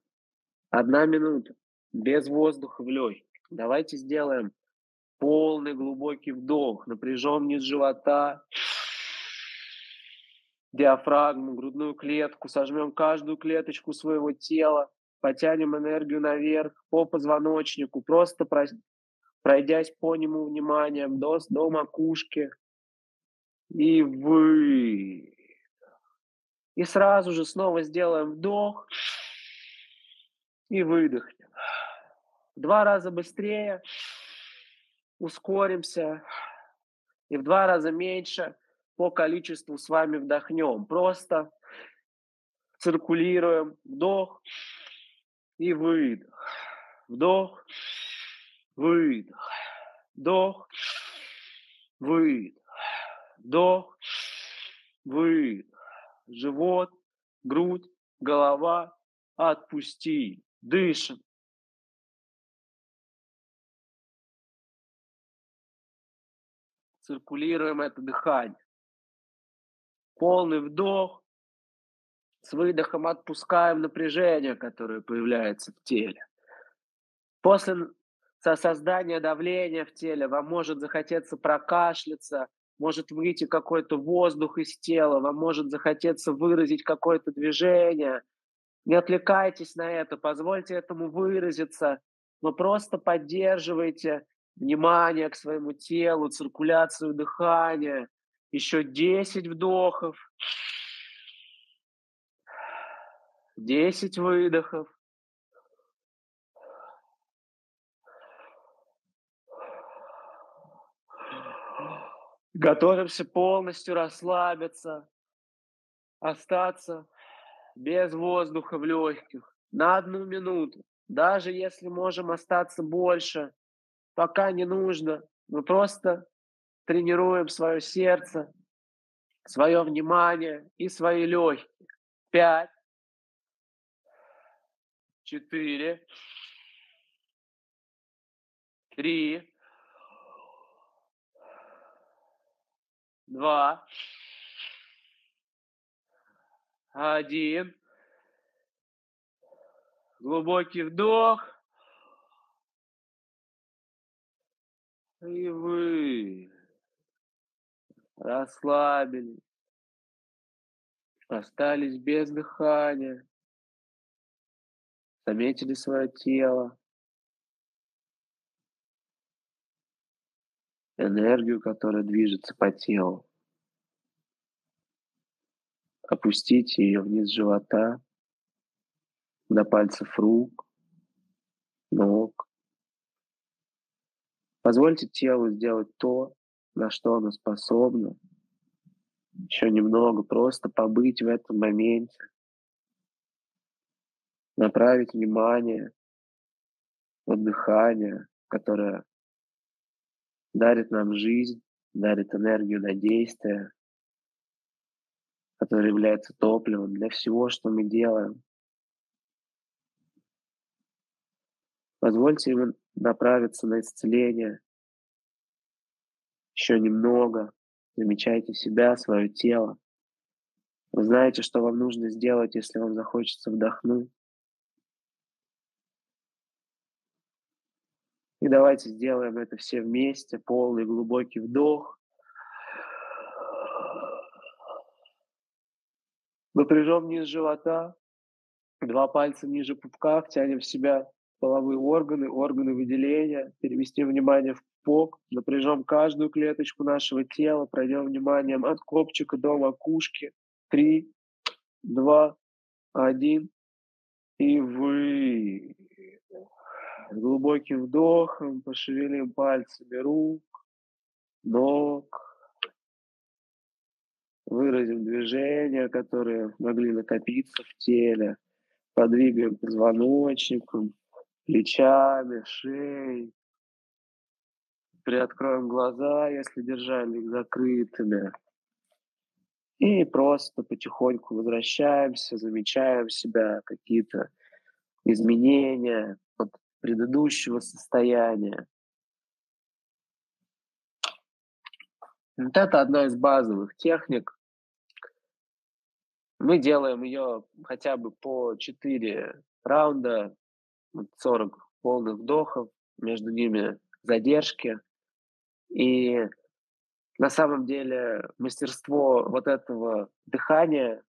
Одна минута. Без воздуха в легких. Давайте сделаем полный глубокий вдох. Напряжем низ живота диафрагму, грудную клетку, сожмем каждую клеточку своего тела, потянем энергию наверх по позвоночнику, просто пройдясь по нему вниманием до, до макушки. И вы. И сразу же снова сделаем вдох и выдохнем. Два раза быстрее ускоримся и в два раза меньше по количеству с вами вдохнем. Просто циркулируем. Вдох и выдох. Вдох, выдох. Вдох, выдох. Вдох, выдох. Живот, грудь, голова. Отпусти. Дышим. Циркулируем это дыхание полный вдох, с выдохом отпускаем напряжение, которое появляется в теле. После создания давления в теле вам может захотеться прокашляться, может выйти какой-то воздух из тела, вам может захотеться выразить какое-то движение. Не отвлекайтесь на это, позвольте этому выразиться, но просто поддерживайте внимание к своему телу, циркуляцию дыхания – еще 10 вдохов. 10 выдохов. Готовимся полностью расслабиться, остаться без воздуха в легких на одну минуту. Даже если можем остаться больше, пока не нужно. Мы просто тренируем свое сердце, свое внимание и свои легкие. Пять, четыре, три, два, один. Глубокий вдох. И вы. расслабились, остались без дыхания, заметили свое тело, энергию, которая движется по телу. Опустите ее вниз живота, до пальцев рук, ног. Позвольте телу сделать то, на что оно способно. Еще немного просто побыть в этом моменте. Направить внимание на дыхание, которое дарит нам жизнь, дарит энергию на действие, которое является топливом для всего, что мы делаем. Позвольте ему направиться на исцеление. Еще немного. Замечайте себя, свое тело. Вы знаете, что вам нужно сделать, если вам захочется вдохнуть. И давайте сделаем это все вместе. Полный глубокий вдох. Напряжем низ живота. Два пальца ниже пупка, втянем в себя половые органы, органы выделения, перевести внимание в пок, напряжем каждую клеточку нашего тела, пройдем вниманием от копчика до макушки. Три, два, один. И вы глубоким вдохом пошевелим пальцами рук, ног, выразим движения, которые могли накопиться в теле, подвигаем позвоночником, плечами, шеей. Приоткроем глаза, если держали их закрытыми. И просто потихоньку возвращаемся, замечаем себя, какие-то изменения предыдущего состояния. Вот это одна из базовых техник. Мы делаем ее хотя бы по 4 раунда 40 полных вдохов, между ними задержки. И на самом деле мастерство вот этого дыхания,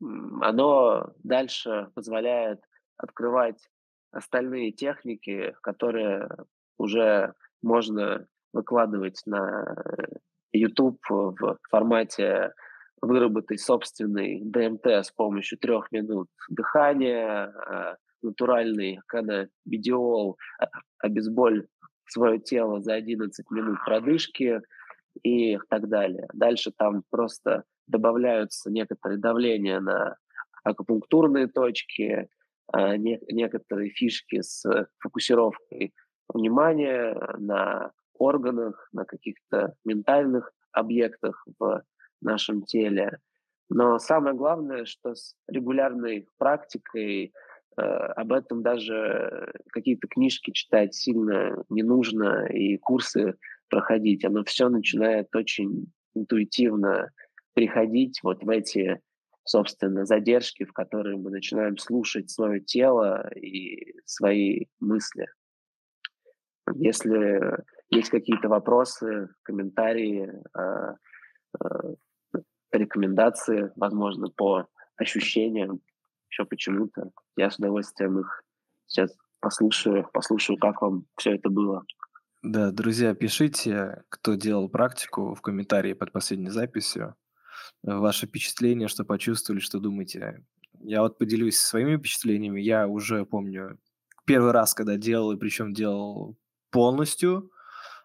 оно дальше позволяет открывать остальные техники, которые уже можно выкладывать на YouTube в формате выработать собственный ДМТ с помощью трех минут дыхания, а, натуральный каннабидиол а, обезболь свое тело за 11 минут продышки и так далее. Дальше там просто добавляются некоторые давления на акупунктурные точки, а, некоторые фишки с фокусировкой внимания на органах, на каких-то ментальных объектах в нашем теле. Но самое главное, что с регулярной практикой Э, об этом даже какие-то книжки читать сильно не нужно и курсы проходить. Оно все начинает очень интуитивно приходить вот в эти, собственно, задержки, в которые мы начинаем слушать свое тело и свои мысли. Если есть какие-то вопросы, комментарии, э, э, рекомендации, возможно, по ощущениям, еще почему-то. Я с удовольствием их сейчас послушаю, послушаю, как вам все это было. Да, друзья, пишите, кто делал практику в комментарии под последней записью. Ваши впечатления, что почувствовали, что думаете. Я вот поделюсь своими впечатлениями. Я уже помню первый раз, когда делал, и причем делал полностью,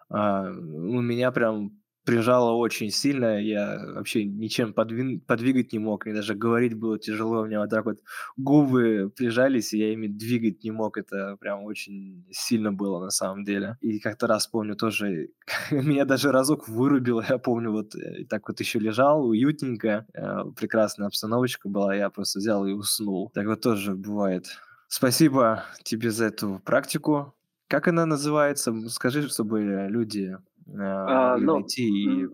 а, у меня прям прижало очень сильно, я вообще ничем подвин, подвигать не мог, мне даже говорить было тяжело, у меня вот так вот губы прижались, и я ими двигать не мог, это прям очень сильно было на самом деле. И как-то раз помню тоже, меня даже разок вырубило, я помню, вот э, так вот еще лежал, уютненько, э, прекрасная обстановочка была, я просто взял и уснул. Так вот тоже бывает. Спасибо тебе за эту практику. Как она называется? Скажи, чтобы люди а, ну, найти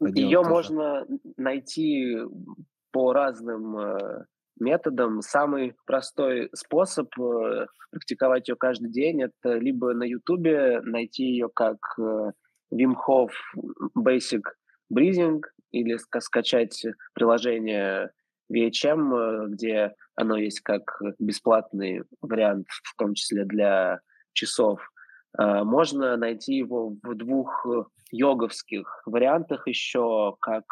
и ее можно найти по разным э, методам. Самый простой способ э, практиковать ее каждый день это либо на Ютубе найти ее как э, Wim Hof Basic Breathing или скачать приложение VHM, где оно есть как бесплатный вариант, в том числе для часов. Можно найти его в двух йоговских вариантах еще, как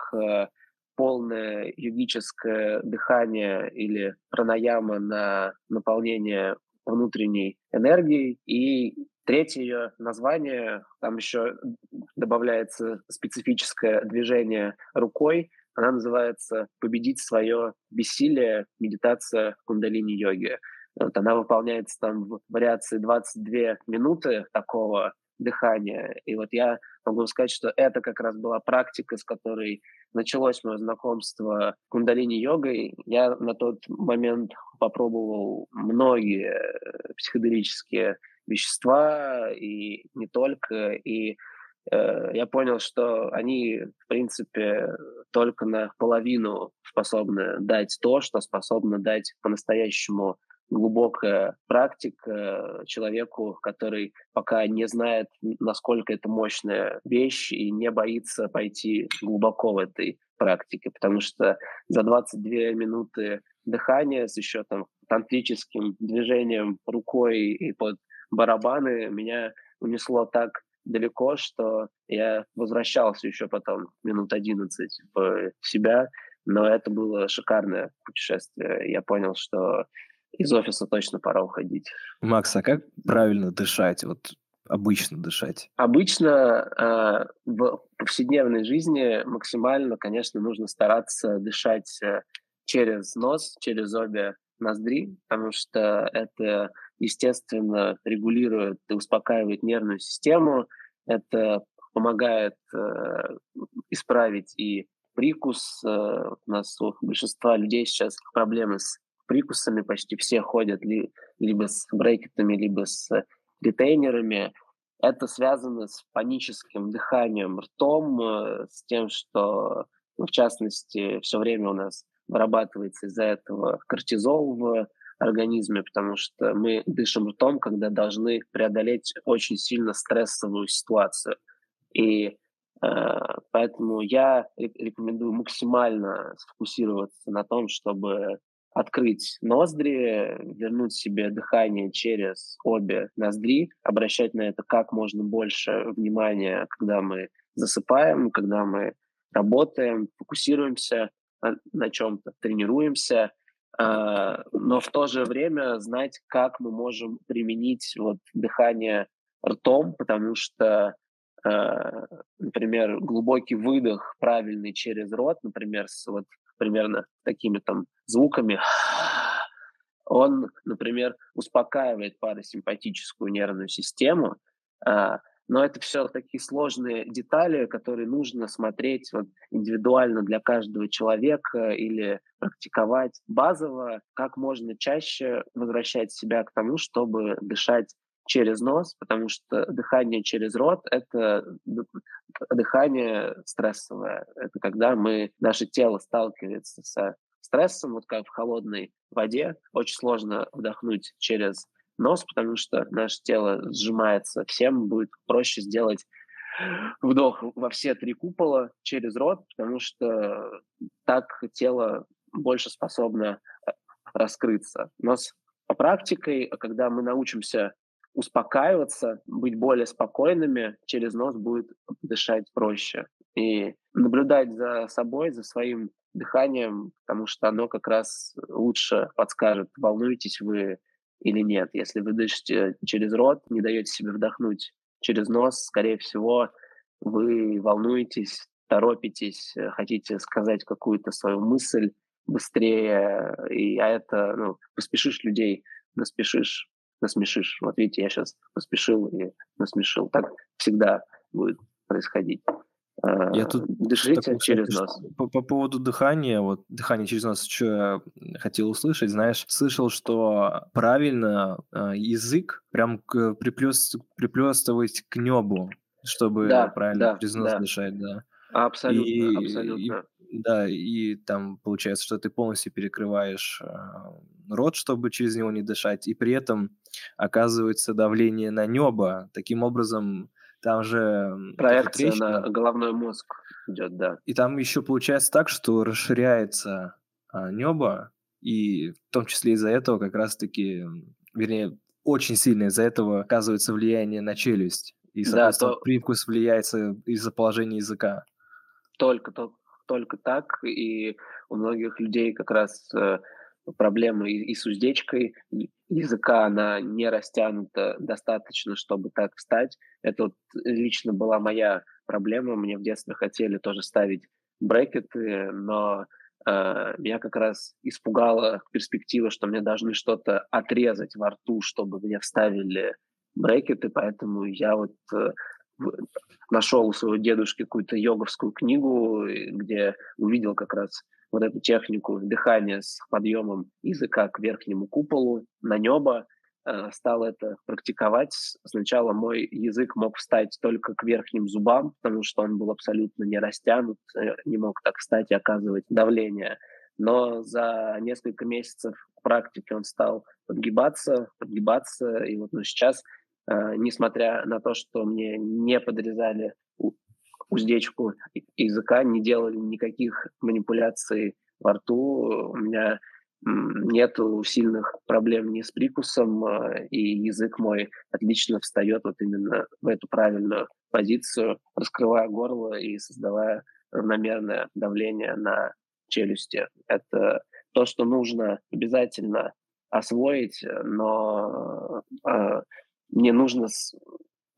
полное йогическое дыхание или пранаяма на наполнение внутренней энергией. И третье название, там еще добавляется специфическое движение рукой, она называется «Победить свое бессилие. Медитация кундалини-йоги». Вот она выполняется там в вариации 22 минуты такого дыхания. И вот я могу сказать, что это как раз была практика, с которой началось мое знакомство кундалини-йогой. Я на тот момент попробовал многие э, психоделические вещества, и не только. И э, я понял, что они, в принципе, только наполовину способны дать то, что способны дать по-настоящему глубокая практика человеку, который пока не знает, насколько это мощная вещь и не боится пойти глубоко в этой практике, потому что за 22 минуты дыхания с еще там тантрическим движением рукой и под барабаны меня унесло так далеко, что я возвращался еще потом минут 11 в себя, но это было шикарное путешествие. Я понял, что из офиса точно пора уходить. Макс, а как правильно дышать? Вот обычно дышать? Обычно э, в повседневной жизни максимально, конечно, нужно стараться дышать э, через нос, через обе ноздри, потому что это, естественно, регулирует и успокаивает нервную систему, это помогает э, исправить и прикус. Э, у нас у большинства людей сейчас проблемы с прикусами почти все ходят ли, либо с брекетами, либо с ретейнерами. Это связано с паническим дыханием ртом, э, с тем, что, ну, в частности, все время у нас вырабатывается из-за этого кортизол в организме, потому что мы дышим ртом, когда должны преодолеть очень сильно стрессовую ситуацию. И э, поэтому я рекомендую максимально сфокусироваться на том, чтобы открыть ноздри, вернуть себе дыхание через обе ноздри, обращать на это как можно больше внимания, когда мы засыпаем, когда мы работаем, фокусируемся на, на чем-то, тренируемся, э, но в то же время знать, как мы можем применить вот дыхание ртом, потому что, э, например, глубокий выдох правильный через рот, например, с вот примерно такими там звуками, он, например, успокаивает парасимпатическую нервную систему, а, но это все такие сложные детали, которые нужно смотреть вот индивидуально для каждого человека или практиковать базово, как можно чаще возвращать себя к тому, чтобы дышать через нос, потому что дыхание через рот — это дыхание стрессовое. Это когда мы, наше тело сталкивается со стрессом, вот как в холодной воде. Очень сложно вдохнуть через нос, потому что наше тело сжимается. Всем будет проще сделать вдох во все три купола через рот, потому что так тело больше способно э, раскрыться. Но с практикой, когда мы научимся успокаиваться, быть более спокойными, через нос будет дышать проще. И наблюдать за собой, за своим дыханием, потому что оно как раз лучше подскажет, волнуетесь вы или нет. Если вы дышите через рот, не даете себе вдохнуть через нос, скорее всего, вы волнуетесь, торопитесь, хотите сказать какую-то свою мысль быстрее, и, а это, ну, поспешишь людей, наспешишь насмешишь. Вот видите, я сейчас поспешил и насмешил. Так всегда будет происходить. Я тут дышите через нос. По, по поводу дыхания, вот дыхание через нос, что я хотел услышать, знаешь, слышал, что правильно э, язык прям к, приплёс, приплёстывать к небу, чтобы да, правильно да, через нос да. дышать, да. Абсолютно, и, абсолютно. И, да, и там получается, что ты полностью перекрываешь э, рот, чтобы через него не дышать, и при этом оказывается давление на небо. Таким образом, Там же... Проекция на головной мозг идет, да. И там еще получается так, что расширяется а, небо, и в том числе из-за этого как раз-таки, вернее, очень сильно из-за этого оказывается влияние на челюсть. И, соответственно, да, то... привкус влияется из-за положения языка. Только, только, только так, и у многих людей как раз э, проблемы и, и с уздечкой языка, она не растянута достаточно, чтобы так встать. Это вот лично была моя проблема. Мне в детстве хотели тоже ставить брекеты, но э, меня как раз испугала перспектива, что мне должны что-то отрезать во рту, чтобы мне вставили брекеты, поэтому я вот э, нашел у своего дедушки какую-то йоговскую книгу, где увидел как раз вот эту технику дыхания с подъемом языка к верхнему куполу на небо, э, стал это практиковать. Сначала мой язык мог встать только к верхним зубам, потому что он был абсолютно не растянут, э, не мог так встать и оказывать давление. Но за несколько месяцев практики он стал подгибаться, подгибаться, и вот ну, сейчас, э, несмотря на то, что мне не подрезали уздечку языка, не делали никаких манипуляций во рту. У меня нет сильных проблем ни с прикусом, а, и язык мой отлично встает вот именно в эту правильную позицию, раскрывая горло и создавая равномерное давление на челюсти. Это то, что нужно обязательно освоить, но э, не нужно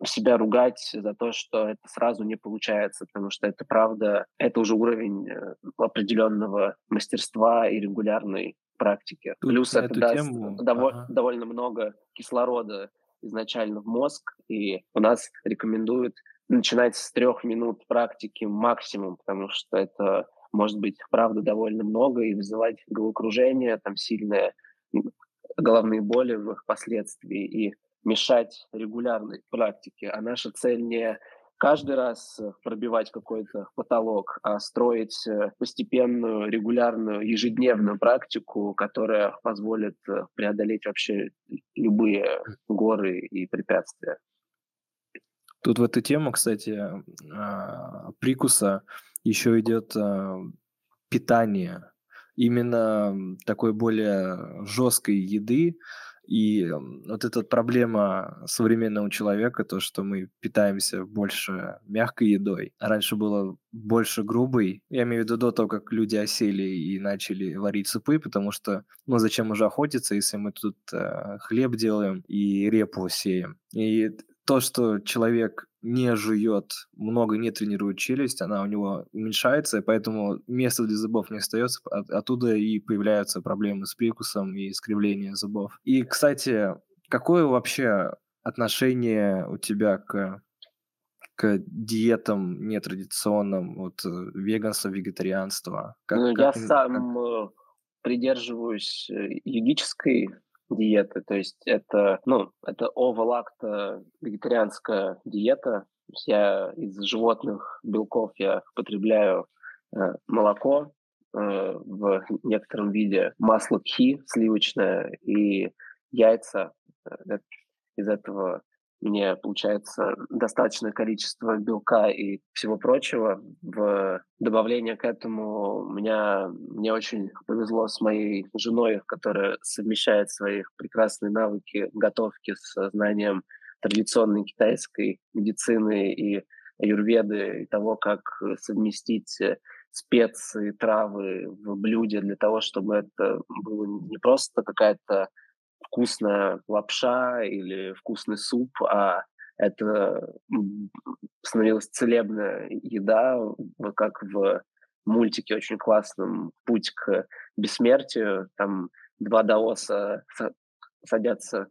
себя ругать за то, что это сразу не получается, потому что это правда, это уже уровень э, определенного мастерства и регулярной практики. Тут Плюс это даст тему... дово- ага. довольно много кислорода изначально в мозг, и у нас рекомендуют начинать с трех минут практики максимум, потому что это может быть, правда, довольно много и вызывать головокружение, там сильные головные боли в их последствии. И мешать регулярной практике, а наша цель не каждый раз пробивать какой-то потолок, а строить э, постепенную, регулярную, ежедневную практику, которая позволит э, преодолеть вообще любые горы и препятствия. Тут в эту тему, кстати, а, прикуса еще идет а, питание. Именно такой более жесткой еды, и вот эта проблема современного человека, то, что мы питаемся больше мягкой едой. Раньше было больше грубой. Я имею в виду до того, как люди осели и начали варить супы, потому что, ну, зачем уже охотиться, если мы тут э, хлеб делаем и репу сеем. И то, что человек не жует, много не тренирует челюсть, она у него уменьшается, и поэтому места для зубов не остается, от, оттуда и появляются проблемы с прикусом и искривление зубов. И, кстати, какое вообще отношение у тебя к, к диетам нетрадиционным, вот э, веганство, вегетарианство? Как, ну, как, я сам. Э, придерживаюсь э, йогической диеты. То есть это, ну, это оволакто вегетарианская диета. Я из животных белков я потребляю э, молоко э, в некотором виде, масло кхи сливочное и яйца. Э, из этого мне получается достаточное количество белка и всего прочего. В добавление к этому у меня мне очень повезло с моей женой, которая совмещает свои прекрасные навыки готовки с знанием традиционной китайской медицины и аюрведы, и того, как совместить специи, травы в блюде для того, чтобы это было не просто какая-то вкусная лапша или вкусный суп, а это становилась целебная еда, как в мультике очень классном «Путь к бессмертию». Там два даоса садятся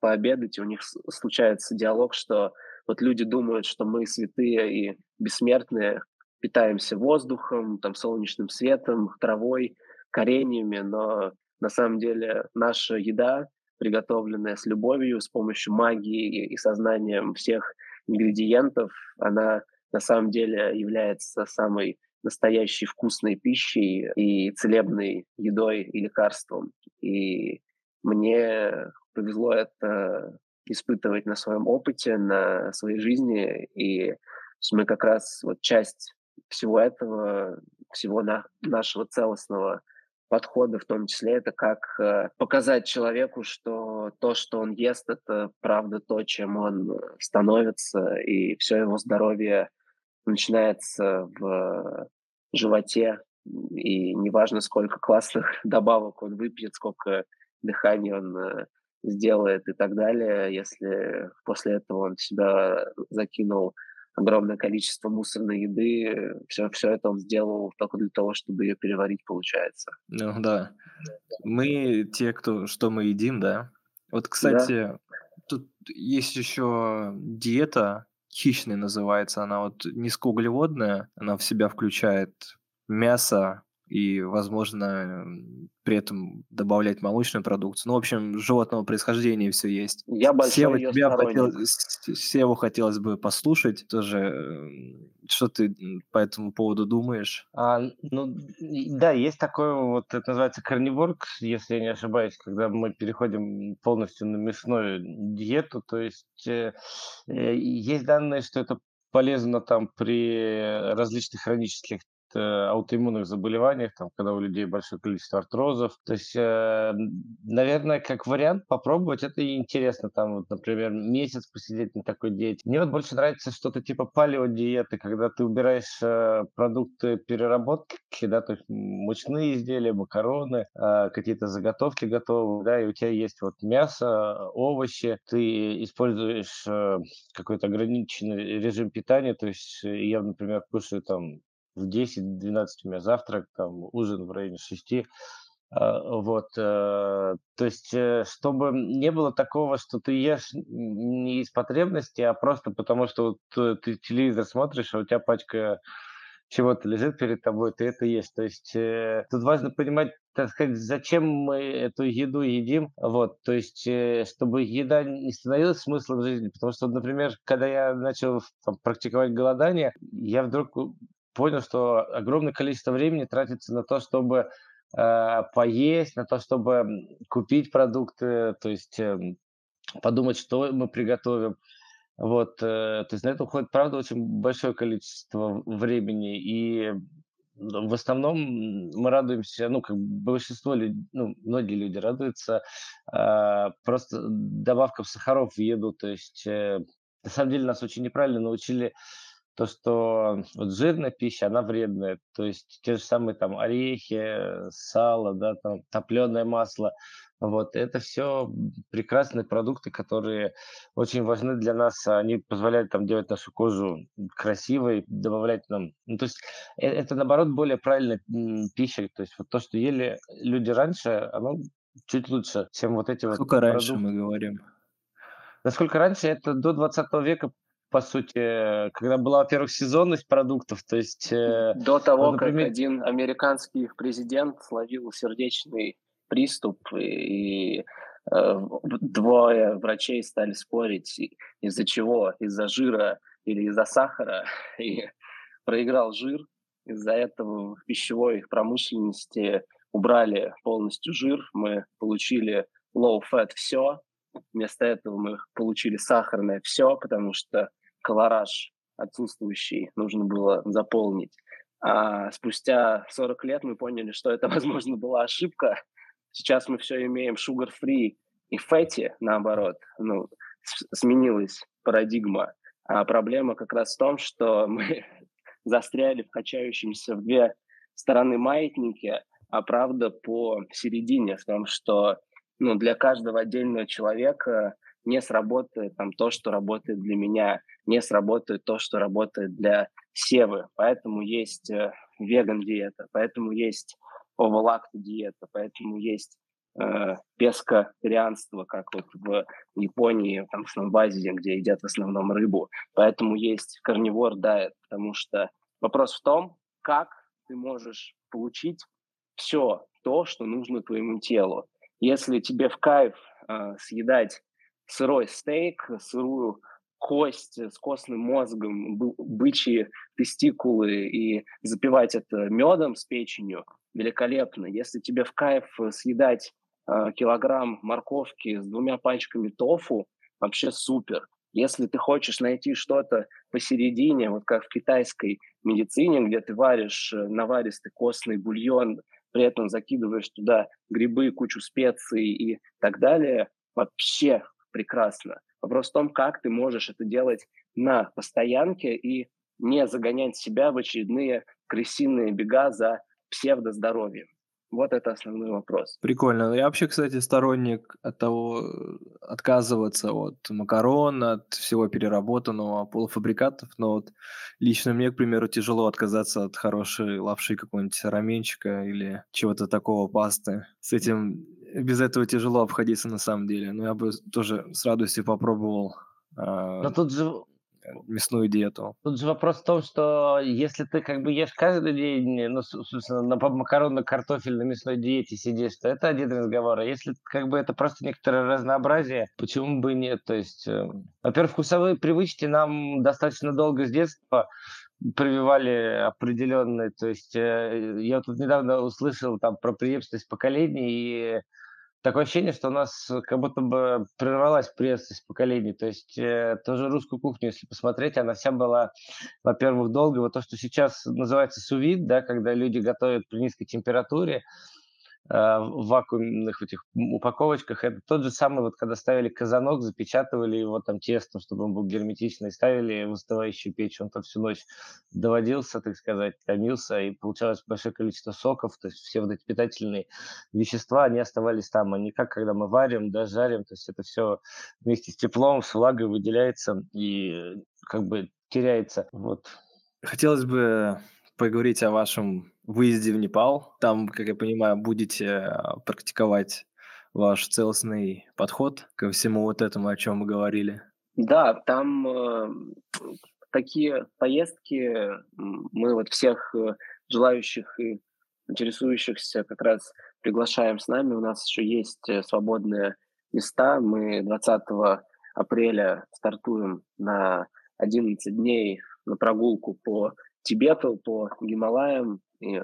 пообедать, и у них случается диалог, что вот люди думают, что мы святые и бессмертные, питаемся воздухом, там, солнечным светом, травой, кореньями, но на самом деле наша еда, приготовленная с любовью, с помощью магии и сознанием всех ингредиентов, она на самом деле является самой настоящей вкусной пищей и целебной едой и лекарством. И мне повезло это испытывать на своем опыте, на своей жизни. И мы как раз вот часть всего этого, всего на, нашего целостного подхода, в том числе, это как э, показать человеку, что то, что он ест, это правда то, чем он становится, и все его здоровье начинается в животе, и неважно, сколько классных добавок он выпьет, сколько дыханий он э, сделает и так далее, если после этого он себя закинул огромное количество мусорной еды, все, все это он сделал только для того, чтобы ее переварить, получается. Ну да. Мы те, кто, что мы едим, да. Вот, кстати, да. тут есть еще диета, хищная называется, она вот низкоуглеводная, она в себя включает мясо, и, возможно, при этом добавлять молочную продукцию. Ну, в общем, животного происхождения все есть. Я большой Сева, ее тебя хотелось, Севу хотелось бы послушать тоже. Что ты по этому поводу думаешь? А, ну, да, есть такое вот, это называется карниворк, если я не ошибаюсь, когда мы переходим полностью на мясную диету, то есть э, э есть данные, что это полезно там при различных хронических Э, аутоиммунных заболеваниях, там, когда у людей большое количество артрозов. То есть, э, наверное, как вариант попробовать, это интересно. Там, вот, например, месяц посидеть на такой диете. Мне вот больше нравится что-то типа палеодиеты, когда ты убираешь э, продукты переработки, да, то есть мучные изделия, макароны, э, какие-то заготовки готовы, да, и у тебя есть вот мясо, овощи, ты используешь э, какой-то ограниченный режим питания, то есть э, я, например, кушаю там в 10-12 у меня завтрак, там ужин в районе 6. А, вот, э, то есть, э, чтобы не было такого, что ты ешь не из потребности, а просто потому, что вот ты телевизор смотришь, а у тебя пачка чего-то лежит перед тобой, ты это ешь. То есть э, тут важно понимать, так сказать, зачем мы эту еду едим, вот, то есть, чтобы еда не становилась смыслом жизни, потому что, например, когда я начал там, практиковать голодание, я вдруг понял, что огромное количество времени тратится на то, чтобы э, поесть, на то, чтобы купить продукты, то есть э, подумать, что мы приготовим. Вот, э, то есть на это уходит, правда, очень большое количество времени, и в основном мы радуемся, ну, как большинство людей, ну, многие люди радуются э, просто добавкам сахаров в еду, то есть э, на самом деле нас очень неправильно научили то, что вот жирная пища, она вредная. То есть те же самые там орехи, сало, да, там топленое масло. Вот, это все прекрасные продукты, которые очень важны для нас. Они позволяют там делать нашу кожу красивой, добавлять нам... Ну, то есть э, это, наоборот, более правильная пища. То есть вот то, что ели люди раньше, оно чуть лучше, чем вот эти Сколько вот раньше продукты. мы говорим? Насколько раньше, это до 20 века по сути, когда была, во-первых, сезонность продуктов, то есть... Э, До того, например... как один американский президент словил сердечный приступ, и, и э, двое врачей стали спорить, из-за чего, из-за жира или из-за сахара, и проиграл жир. Из-за этого в пищевой промышленности убрали полностью жир, мы получили low-fat все, Вместо этого мы получили сахарное все, потому что колораж отсутствующий нужно было заполнить. А спустя 40 лет мы поняли, что это, возможно, была ошибка. Сейчас мы все имеем sugar-free и fatty, наоборот. Ну, сменилась парадигма. А проблема как раз в том, что мы застряли в качающемся в две стороны маятнике, а правда по середине, в том, что ну, для каждого отдельного человека не сработает там то, что работает для меня, не сработает то, что работает для Севы. Поэтому есть э, веган-диета, поэтому есть овалакт-диета, поэтому есть э, пескотарианство, как вот в Японии, там, в Азии, где едят в основном рыбу. Поэтому есть карнивор дайет, потому что вопрос в том, как ты можешь получить все то, что нужно твоему телу. Если тебе в кайф э, съедать сырой стейк, сырую кость с костным мозгом, бычьи тестикулы и запивать это медом с печенью, великолепно. Если тебе в кайф съедать э, килограмм морковки с двумя пачками тофу, вообще супер. Если ты хочешь найти что-то посередине, вот как в китайской медицине, где ты варишь э, наваристый костный бульон, при этом закидываешь туда грибы, кучу специй и так далее, вообще прекрасно. Вопрос в том, как ты можешь это делать на постоянке и не загонять себя в очередные крысиные бега за псевдоздоровьем. Вот это основной вопрос. Прикольно. Я вообще, кстати, сторонник от того, отказываться от макарон, от всего переработанного, полуфабрикатов, но вот лично мне, к примеру, тяжело отказаться от хорошей лапши какого-нибудь раменчика или чего-то такого, пасты. С этим, без этого тяжело обходиться на самом деле, но я бы тоже с радостью попробовал но а, тут же мясную диету. Тут же вопрос в том, что если ты как бы ешь каждый день, ну, собственно, на макаронно-картофельной мясной диете сидишь, то это один разговор. А если как бы это просто некоторое разнообразие, почему бы нет? То есть, э, во-первых, вкусовые привычки нам достаточно долго с детства прививали определенные. То есть э, я тут недавно услышал там про преемственность поколений, и такое ощущение, что у нас как будто бы прервалась преемственность поколений. То есть э, тоже русскую кухню, если посмотреть, она вся была, во-первых, долго. Вот то, что сейчас называется сувид, да, когда люди готовят при низкой температуре, в вакуумных этих упаковочках. Это тот же самый, вот когда ставили казанок, запечатывали его там тестом, чтобы он был герметичный, ставили в остывающую печь, он там всю ночь доводился, так сказать, томился, и получалось большое количество соков, то есть все вот эти питательные вещества, они оставались там, не как когда мы варим, да, жарим, то есть это все вместе с теплом, с влагой выделяется и как бы теряется. Вот. Хотелось бы поговорить о вашем выезде в Непал. Там, как я понимаю, будете а, практиковать ваш целостный подход ко всему вот этому, о чем мы говорили. Да, там э, такие поездки мы вот всех э, желающих и интересующихся как раз приглашаем с нами. У нас еще есть э, свободные места. Мы 20 апреля стартуем на 11 дней на прогулку по Тибету, по Гималаям, и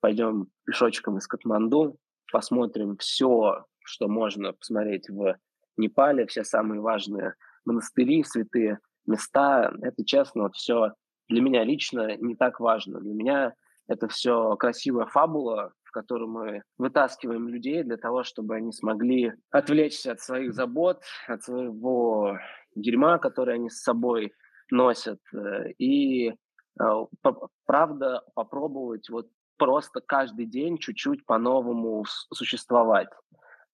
пойдем пешочком из Катманду, посмотрим все, что можно посмотреть в Непале, все самые важные монастыри, святые места. Это, честно, вот все для меня лично не так важно. Для меня это все красивая фабула, в которую мы вытаскиваем людей для того, чтобы они смогли отвлечься от своих забот, от своего дерьма, которое они с собой носят, э, и правда, попробовать вот просто каждый день чуть-чуть по-новому существовать.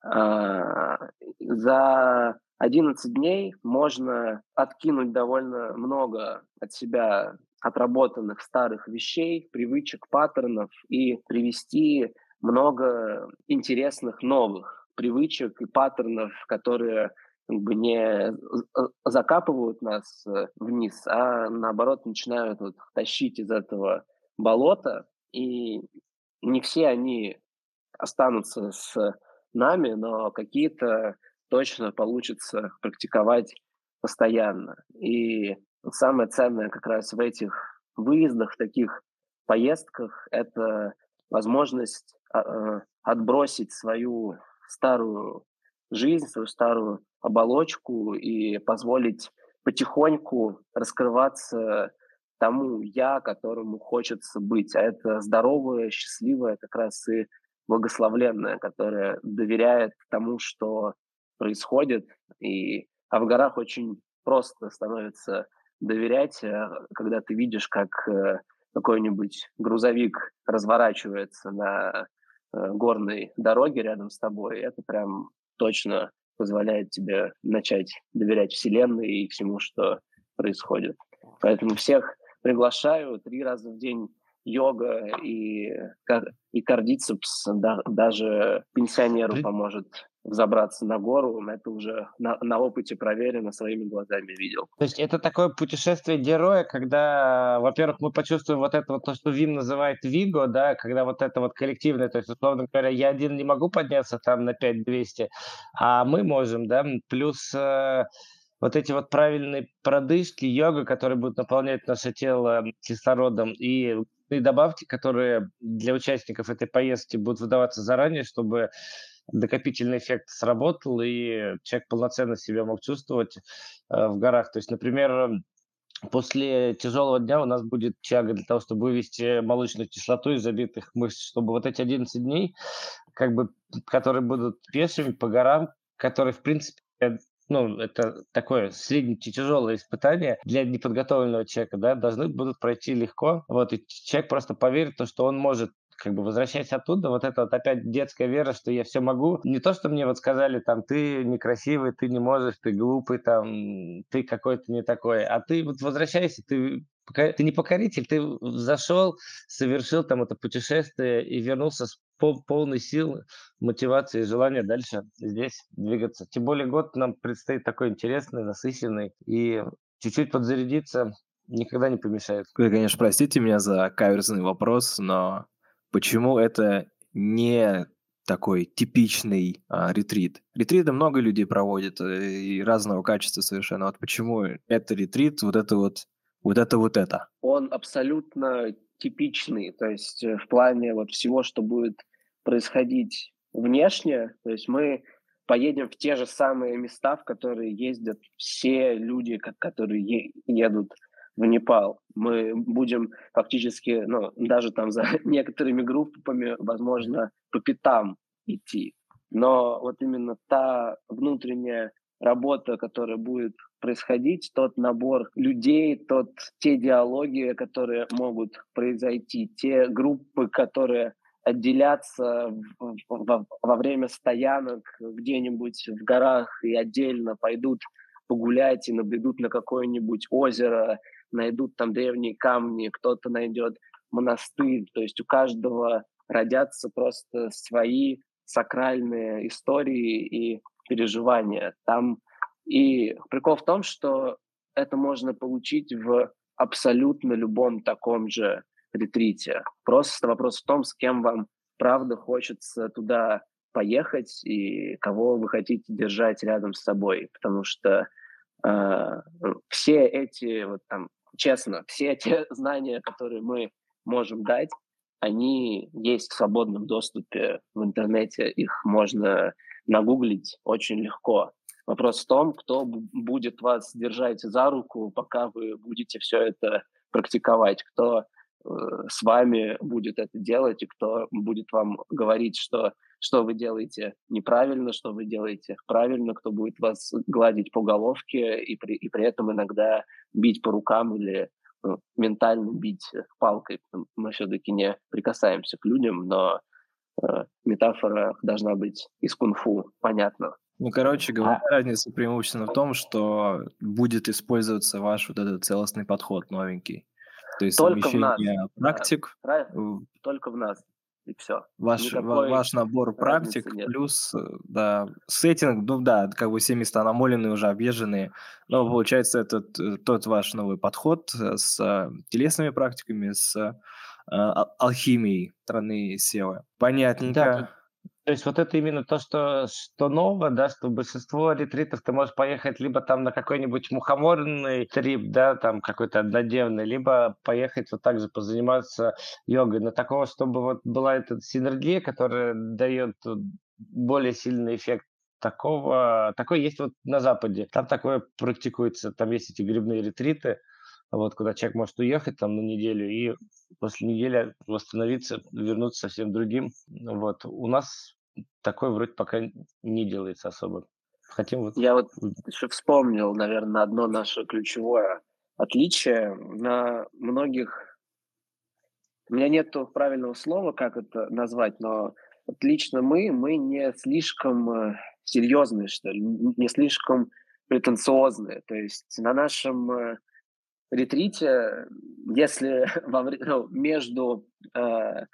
А, за 11 дней можно откинуть довольно много от себя отработанных старых вещей, привычек, паттернов и привести много интересных новых привычек и паттернов, которые как бы не закапывают нас э, вниз, а наоборот начинают вот тащить из этого болота. И не все они останутся с нами, но какие-то точно получится практиковать постоянно. И самое ценное как раз в этих выездах, в таких поездках, это возможность а, э, отбросить свою старую жизнь, свою старую оболочку и позволить потихоньку раскрываться тому я, которому хочется быть. А это здоровое, счастливое, как раз и благословленное, которое доверяет тому, что происходит. И, а в горах очень просто становится доверять, э, когда ты видишь, как э, какой-нибудь грузовик разворачивается на э, горной дороге рядом с тобой. Это прям точно позволяет тебе начать доверять Вселенной и всему, что происходит. Поэтому всех приглашаю три раза в день йога и, и кардицепс, да, даже пенсионеру поможет взобраться на гору, это уже на, на опыте проверено, своими глазами видел. То есть это такое путешествие героя, когда, во-первых, мы почувствуем вот это вот то, что Вим называет Виго, да, когда вот это вот коллективное, то есть, условно говоря, я один не могу подняться там на 5200, а мы можем, да, плюс э, вот эти вот правильные продышки, йога, которые будут наполнять наше тело кислородом, и, и добавки, которые для участников этой поездки будут выдаваться заранее, чтобы накопительный эффект сработал, и человек полноценно себя мог чувствовать э, в горах. То есть, например, после тяжелого дня у нас будет тяга для того, чтобы вывести молочную кислоту из забитых мышц, чтобы вот эти 11 дней, как бы, которые будут пешими по горам, которые, в принципе, ну, это такое средне тяжелое испытание для неподготовленного человека, да, должны будут пройти легко. Вот, и человек просто поверит, что он может как бы возвращаясь оттуда, вот это вот опять детская вера, что я все могу. Не то, что мне вот сказали, там, ты некрасивый, ты не можешь, ты глупый, там, ты какой-то не такой. А ты вот возвращайся, ты ты не покоритель, ты зашел, совершил там это путешествие и вернулся с пол, полной сил, мотивации и желания дальше здесь двигаться. Тем более год нам предстоит такой интересный, насыщенный, и чуть-чуть подзарядиться никогда не помешает. Вы, конечно, простите меня за каверзный вопрос, но Почему это не такой типичный а, ретрит? Ретриты много людей проводят э, и разного качества совершенно. Вот почему это ретрит, вот это вот, вот это вот это? Он абсолютно типичный, то есть э, в плане вот всего, что будет происходить внешне, то есть мы поедем в те же самые места, в которые ездят все люди, которые едут в Непал. Мы будем фактически, ну, даже там за некоторыми группами, возможно, по пятам идти. Но вот именно та внутренняя работа, которая будет происходить, тот набор людей, тот, те диалоги, которые могут произойти, те группы, которые отделятся во, время стоянок где-нибудь в горах и отдельно пойдут погулять и набредут на какое-нибудь озеро найдут там древние камни, кто-то найдет монастырь. То есть у каждого родятся просто свои сакральные истории и переживания. Там и прикол в том, что это можно получить в абсолютно любом таком же ретрите. Просто вопрос в том, с кем вам правда хочется туда поехать и кого вы хотите держать рядом с собой, потому что все эти вот там честно, все те знания, которые мы можем дать, они есть в свободном доступе в интернете, их можно нагуглить очень легко. Вопрос в том, кто будет вас держать за руку, пока вы будете все это практиковать, кто э, с вами будет это делать и кто будет вам говорить, что что вы делаете неправильно, что вы делаете правильно, кто будет вас гладить по головке и при, и при этом иногда бить по рукам или ну, ментально бить палкой. Мы все-таки не прикасаемся к людям, но э, метафора должна быть из кунг-фу, понятно. Ну, короче говоря, а... разница преимущественно в том, что будет использоваться ваш вот этот целостный подход новенький. То есть Только совмещение практик. Да. Только в нас и все. Ваш, ваш набор практик нет. плюс, э, да, сеттинг, ну да, как бы все места намоленные, уже объезженные, но получается этот э, тот ваш новый подход э, с телесными практиками, с э, алхимией страны Севы. Понятненько. Да, то есть вот это именно то, что, что новое, да, что большинство ретритов ты можешь поехать либо там на какой-нибудь мухоморный трип, да, там какой-то однодневный, либо поехать вот так же позаниматься йогой. Но такого, чтобы вот была эта синергия, которая дает более сильный эффект такого, такой есть вот на Западе. Там такое практикуется, там есть эти грибные ретриты, вот, куда человек может уехать там на неделю и после недели восстановиться, вернуться совсем другим. Вот. У нас такой вроде пока не делается особо. Хотим вот... Я вот еще вспомнил, наверное, одно наше ключевое отличие. На многих... У меня нет правильного слова, как это назвать, но отлично мы, мы не слишком э, серьезные, что ли, не слишком претенциозные. То есть на нашем э, ретрите, если во, ну, между э,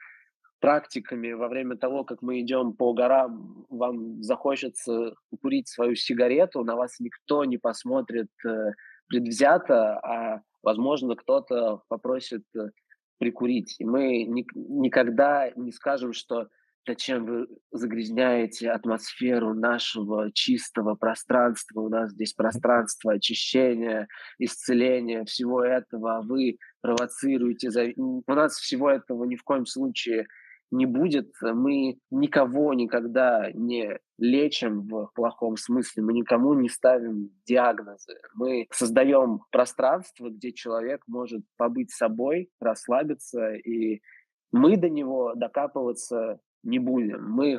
практиками во время того, как мы идем по горам, вам захочется курить свою сигарету, на вас никто не посмотрит э, предвзято, а, возможно, кто-то попросит э, прикурить. И мы ни, никогда не скажем, что зачем вы загрязняете атмосферу нашего чистого пространства, у нас здесь пространство очищения, исцеления, всего этого, а вы провоцируете, у нас всего этого ни в коем случае не будет. Мы никого никогда не лечим в плохом смысле, мы никому не ставим диагнозы. Мы создаем пространство, где человек может побыть собой, расслабиться, и мы до него докапываться не будем. Мы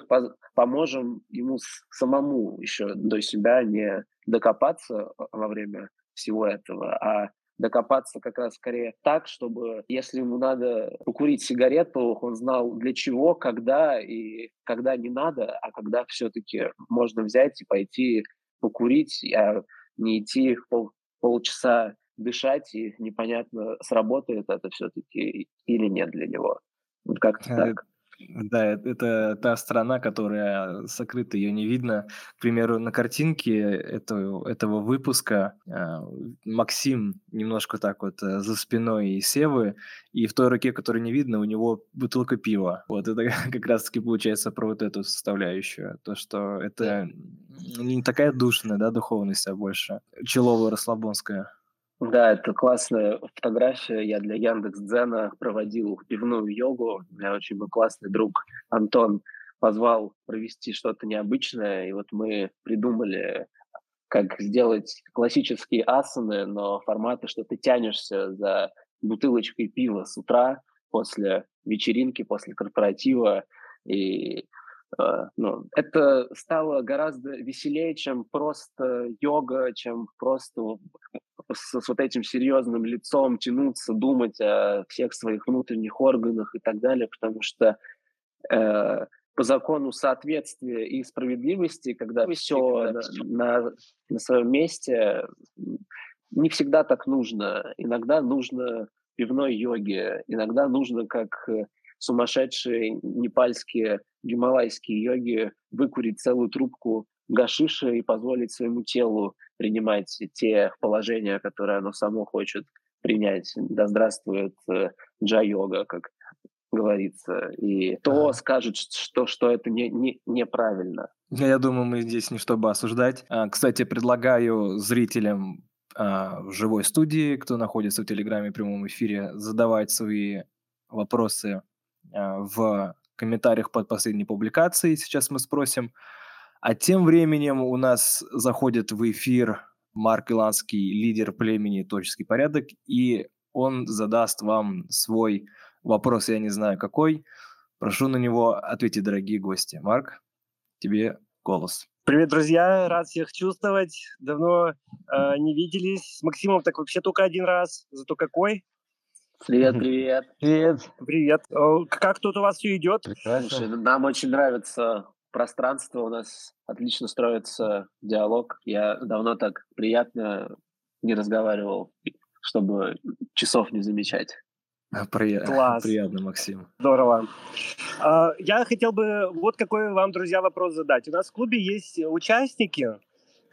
поможем ему самому еще до себя не докопаться во время всего этого, а докопаться как раз скорее так, чтобы если ему надо покурить сигарету, он знал для чего, когда и когда не надо, а когда все-таки можно взять и пойти покурить, а не идти пол, полчаса дышать, и непонятно, сработает это все-таки или нет для него. Вот как-то э, так. Да, это та страна, которая сокрыта, ее не видно. К примеру, на картинке этого, этого выпуска а, Максим немножко так вот э, за спиной Севы, и в той руке, которой не видно, у него бутылка пива. Вот это как раз-таки получается про вот эту составляющую. То, что это не такая душная, да, духовность, а больше человая расслабонская. Да, это классная фотография. Я для Яндекс Дзена проводил пивную йогу. У меня очень был классный друг Антон позвал провести что-то необычное, и вот мы придумали, как сделать классические асаны, но форматы, что ты тянешься за бутылочкой пива с утра после вечеринки, после корпоратива, и Э, ну, это стало гораздо веселее, чем просто йога, чем просто с, с вот этим серьезным лицом тянуться, думать о всех своих внутренних органах и так далее, потому что э, по закону соответствия и справедливости, когда все на, на, на своем месте, не всегда так нужно. Иногда нужно пивной йоги, иногда нужно как сумасшедшие непальские гималайские йоги выкурить целую трубку гашиша и позволить своему телу принимать те положения, которые оно само хочет принять. Да здравствует э, джа-йога, как говорится. И кто а. скажет, что, что это не, не, неправильно? Я думаю, мы здесь не чтобы осуждать. А, кстати, предлагаю зрителям а, в живой студии, кто находится в Телеграме в прямом эфире, задавать свои вопросы а, в комментариях под последней публикацией. Сейчас мы спросим. А тем временем у нас заходит в эфир Марк Иланский, лидер племени «Точеский порядок», и он задаст вам свой вопрос, я не знаю какой. Прошу на него ответить, дорогие гости. Марк, тебе голос. Привет, друзья! Рад всех чувствовать. Давно э, не виделись. С Максимом так вообще только один раз. Зато какой. Привет, привет. Привет. Привет. Как тут у вас все идет? Слушай, нам очень нравится пространство, у нас отлично строится диалог. Я давно так приятно не разговаривал, чтобы часов не замечать. Приятно, Класс. приятно, Максим. Здорово. А, я хотел бы вот какой вам, друзья, вопрос задать. У нас в клубе есть участники,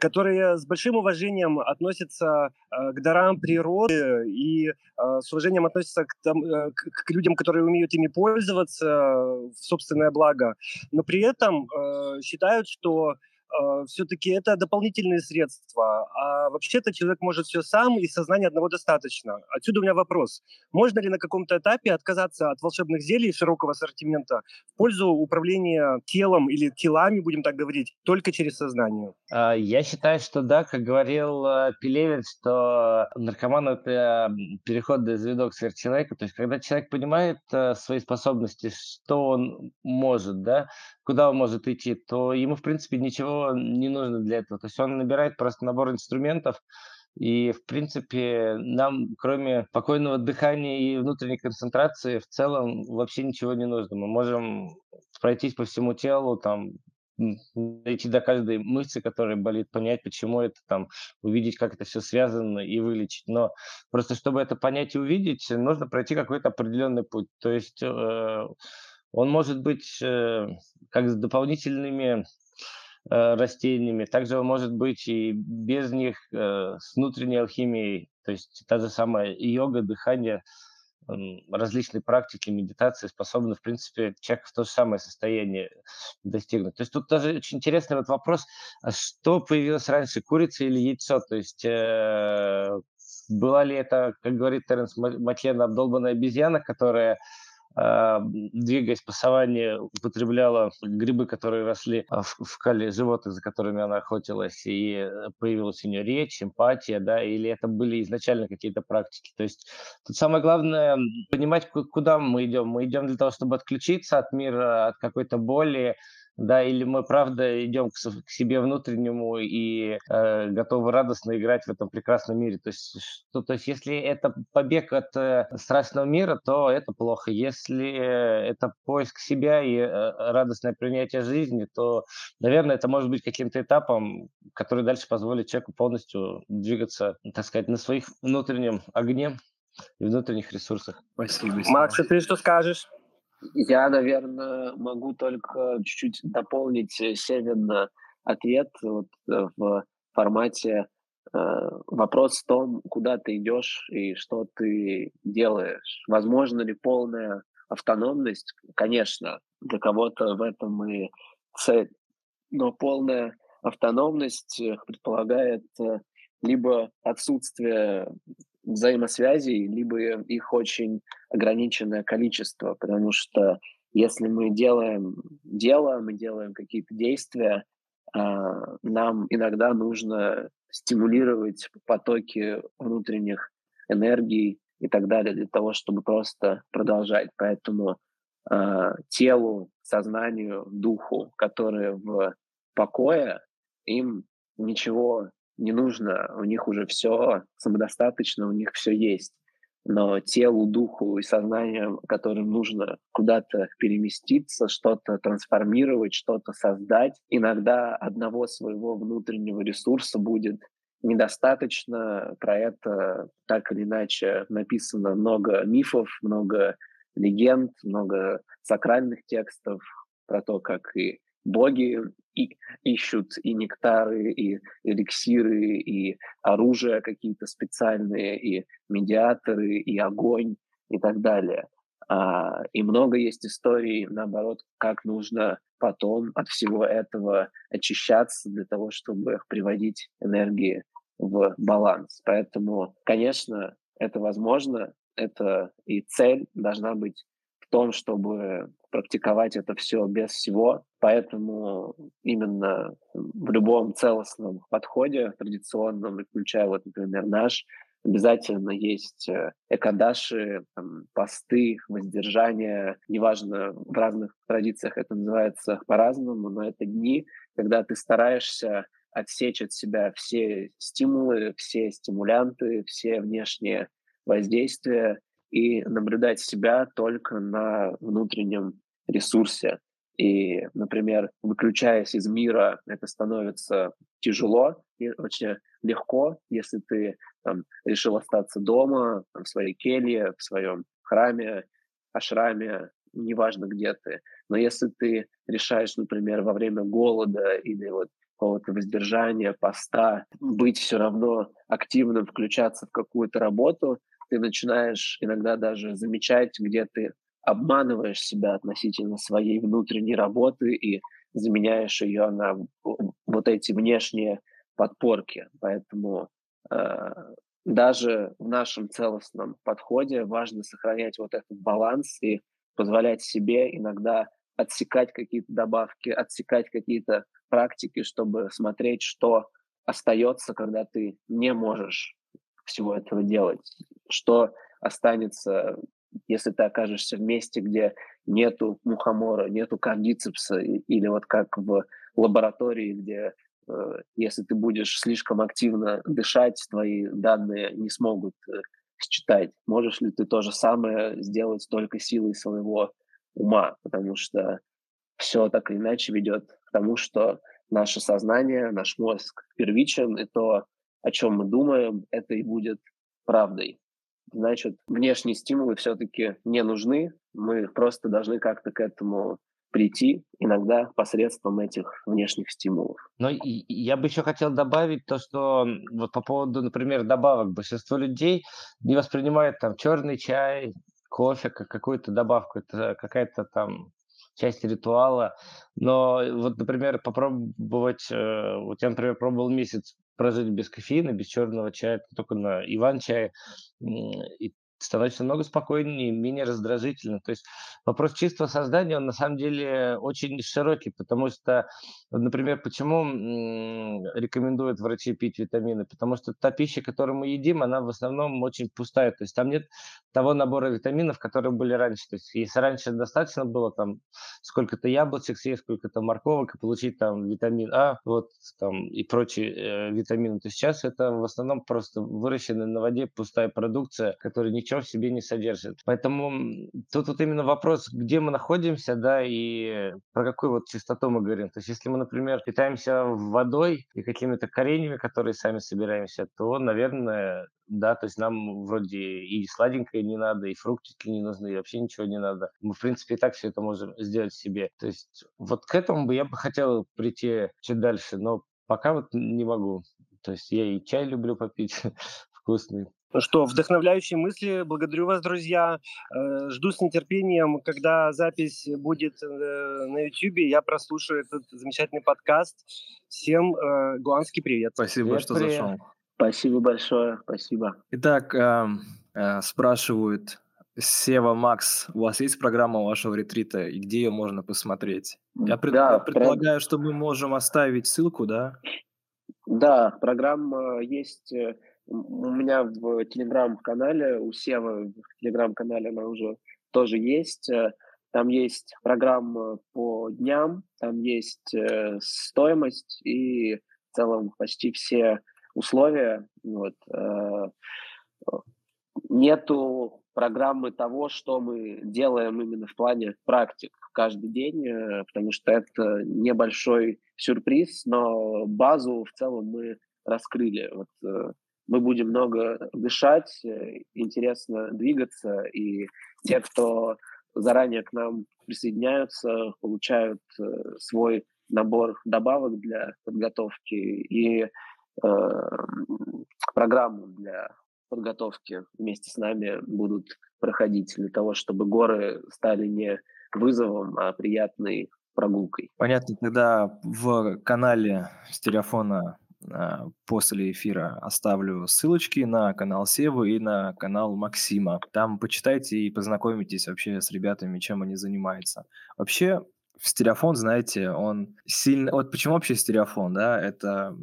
которые с большим уважением относятся э, к дарам природы и э, с уважением относятся к, там, э, к, людям, которые умеют ими пользоваться в собственное благо, но при этом считают, что все-таки это дополнительные средства. А вообще-то человек может все сам, и сознания одного достаточно. Отсюда у меня вопрос. Можно ли на каком-то этапе отказаться от волшебных зелий широкого ассортимента в пользу управления телом или телами, будем так говорить, только через сознание? А, я считаю, что да, как говорил э, Пелевин, что наркоман – это переход из видок сверхчеловека. То есть, когда человек понимает э, свои способности, что он может, да, куда он может идти, то ему, в принципе, ничего не нужно для этого. То есть он набирает просто набор инструментов, и, в принципе, нам, кроме спокойного дыхания и внутренней концентрации, в целом вообще ничего не нужно. Мы можем пройтись по всему телу, там, дойти до каждой мышцы, которая болит, понять, почему это там, увидеть, как это все связано и вылечить. Но просто чтобы это понять и увидеть, нужно пройти какой-то определенный путь. То есть э, он может быть э, как с дополнительными э, растениями, также он может быть и без них, э, с внутренней алхимией, то есть та же самая йога, дыхание, различные практики, медитации способны, в принципе, человек в то же самое состояние достигнуть. То есть тут даже очень интересный вот вопрос, а что появилось раньше, курица или яйцо? То есть э, была ли это, как говорит Теренс Матлен, обдолбанная обезьяна, которая двигаясь по саванне, употребляла грибы, которые росли в, в кале животных, за которыми она охотилась, и э, появилась у нее речь, эмпатия, да, или это были изначально какие-то практики. То есть тут самое главное понимать, куда мы идем. Мы идем для того, чтобы отключиться от мира, от какой-то боли, да, или мы правда идем к, к себе внутреннему и э, готовы радостно играть в этом прекрасном мире. То есть, что, то есть если это побег от э, страстного мира, то это плохо. Если это поиск себя и э, радостное принятие жизни, то, наверное, это может быть каким-то этапом, который дальше позволит человеку полностью двигаться, так сказать, на своих внутреннем огне и внутренних ресурсах. Спасибо. Макс, а ты что скажешь? Я, наверное, могу только чуть-чуть дополнить э, Севин ответ вот, э, в формате э, вопрос в том, куда ты идешь и что ты делаешь. Возможно ли полная автономность? Конечно, для кого-то в этом и цель. Но полная автономность предполагает либо отсутствие взаимосвязей, либо их очень ограниченное количество, потому что если мы делаем дело, мы делаем какие-то действия, а, нам иногда нужно стимулировать потоки внутренних энергий и так далее для того, чтобы просто продолжать. Поэтому э, телу, сознанию, духу, которые в покое, им ничего не нужно, у них уже все самодостаточно, у них все есть. Но телу, духу и сознанию, которым нужно куда-то переместиться, что-то трансформировать, что-то создать, иногда одного своего внутреннего ресурса будет недостаточно. Про это так или иначе написано много мифов, много легенд, много сакральных текстов про то, как и боги и, ищут и нектары, и эликсиры, и оружие какие-то специальные, и медиаторы, и огонь, и так далее. А, и много есть историй, наоборот, как нужно потом от всего этого очищаться для того, чтобы приводить энергии в баланс. Поэтому, конечно, это возможно, это и цель должна быть том, чтобы практиковать это все без всего. Поэтому именно в любом целостном подходе, традиционном, включая вот, например, наш, обязательно есть э, экадаши, там, посты, воздержания. Неважно, в разных традициях это называется по-разному, но это дни, когда ты стараешься отсечь от себя все стимулы, все стимулянты, все внешние воздействия и наблюдать себя только на внутреннем ресурсе. И, например, выключаясь из мира, это становится тяжело и очень легко, если ты там, решил остаться дома, там, в своей келье, в своем храме, ашраме, неважно где ты. Но если ты решаешь, например, во время голода или вот какого-то воздержания, поста, быть все равно активным, включаться в какую-то работу, ты начинаешь иногда даже замечать, где ты обманываешь себя относительно своей внутренней работы и заменяешь ее на вот эти внешние подпорки. Поэтому э, даже в нашем целостном подходе важно сохранять вот этот баланс и позволять себе иногда отсекать какие-то добавки, отсекать какие-то практики, чтобы смотреть, что остается, когда ты не можешь всего этого делать, что останется если ты окажешься в месте, где нету мухомора, нету кардицепса, или вот как в лаборатории, где э, если ты будешь слишком активно дышать, твои данные не смогут э, считать. Можешь ли ты то же самое сделать только силой своего ума? Потому что все так или иначе ведет к тому, что наше сознание, наш мозг первичен, и то, о чем мы думаем, это и будет правдой значит, внешние стимулы все-таки не нужны. Мы просто должны как-то к этому прийти, иногда посредством этих внешних стимулов. Но я бы еще хотел добавить то, что вот по поводу, например, добавок. Большинство людей не воспринимают там черный чай, кофе как какую-то добавку. Это какая-то там часть ритуала. Но вот, например, попробовать, э, вот я, например, пробовал месяц прожить без кофеина, без черного чая, только на иван-чае. И становится много спокойнее, менее раздражительно. То есть вопрос чистого создания, он на самом деле очень широкий, потому что, например, почему рекомендуют врачи пить витамины? Потому что та пища, которую мы едим, она в основном очень пустая. То есть там нет того набора витаминов, которые были раньше. То есть если раньше достаточно было там сколько-то яблочек съесть, сколько-то морковок и получить там витамин А, вот там и прочие э, витамины, то сейчас это в основном просто выращенная на воде пустая продукция, которая ничего ничего в себе не содержит. Поэтому тут вот именно вопрос, где мы находимся, да, и про какую вот чистоту мы говорим. То есть если мы, например, питаемся водой и какими-то коренями, которые сами собираемся, то, наверное, да, то есть нам вроде и сладенькое не надо, и фруктики не нужны, и вообще ничего не надо. Мы, в принципе, и так все это можем сделать себе. То есть вот к этому бы я бы хотел прийти чуть дальше, но пока вот не могу. То есть я и чай люблю попить вкусный, что, вдохновляющие мысли. Благодарю вас, друзья. Э, жду с нетерпением, когда запись будет э, на YouTube. Я прослушаю этот замечательный подкаст. Всем э, гуанский привет. Спасибо, привет, что привет. зашел. Спасибо большое, спасибо. Итак, э, э, спрашивают, Сева Макс, у вас есть программа вашего ретрита, и где ее можно посмотреть? Я пред, да, предполагаю, прям... что мы можем оставить ссылку, да? Да, программа есть у меня в телеграм-канале, у Севы в телеграм-канале она уже тоже есть. Э, там есть программа по дням, там есть э, стоимость и в целом почти все условия. Вот. Э, нету программы того, что мы делаем именно в плане практик каждый день, потому что это небольшой сюрприз, но базу в целом мы раскрыли. Вот мы будем много дышать, э, интересно двигаться, и те, кто заранее к нам присоединяются, получают э, свой набор добавок для подготовки и э, программу для подготовки вместе с нами будут проходить для того, чтобы горы стали не вызовом, а приятной прогулкой. Понятно, тогда в канале стереофона после эфира оставлю ссылочки на канал Севы и на канал Максима. Там почитайте и познакомитесь вообще с ребятами, чем они занимаются. Вообще, стереофон, знаете, он сильно... Вот почему вообще стереофон, да? Это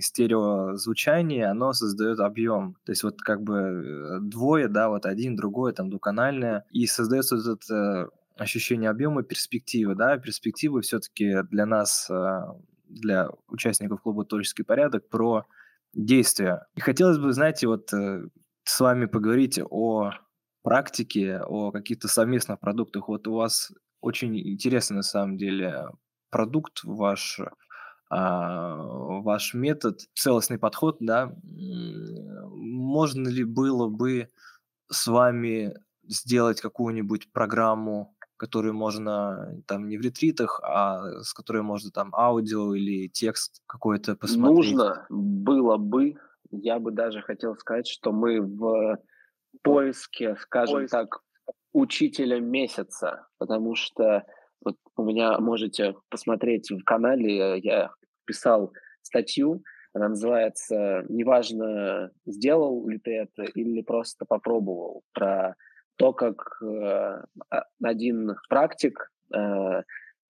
стереозвучание, оно создает объем. То есть вот как бы э, двое, да, вот один, другой, там двуканальное, и создается вот это ощущение объема, перспективы, да, перспективы все-таки для нас а, для участников клуба «Творческий порядок» про действия. И хотелось бы, знаете, вот э, с вами поговорить о практике, о каких-то совместных продуктах. Вот у вас очень интересный на самом деле продукт ваш, а, ваш метод, целостный подход, да. Можно ли было бы с вами сделать какую-нибудь программу которую можно там не в ретритах, а с которой можно там аудио или текст какой-то посмотреть? Нужно было бы, я бы даже хотел сказать, что мы в поиске, скажем Поиск. так, учителя месяца, потому что вот у меня можете посмотреть в канале, я писал статью, она называется «Неважно, сделал ли ты это или просто попробовал», про то, как э, один практик э,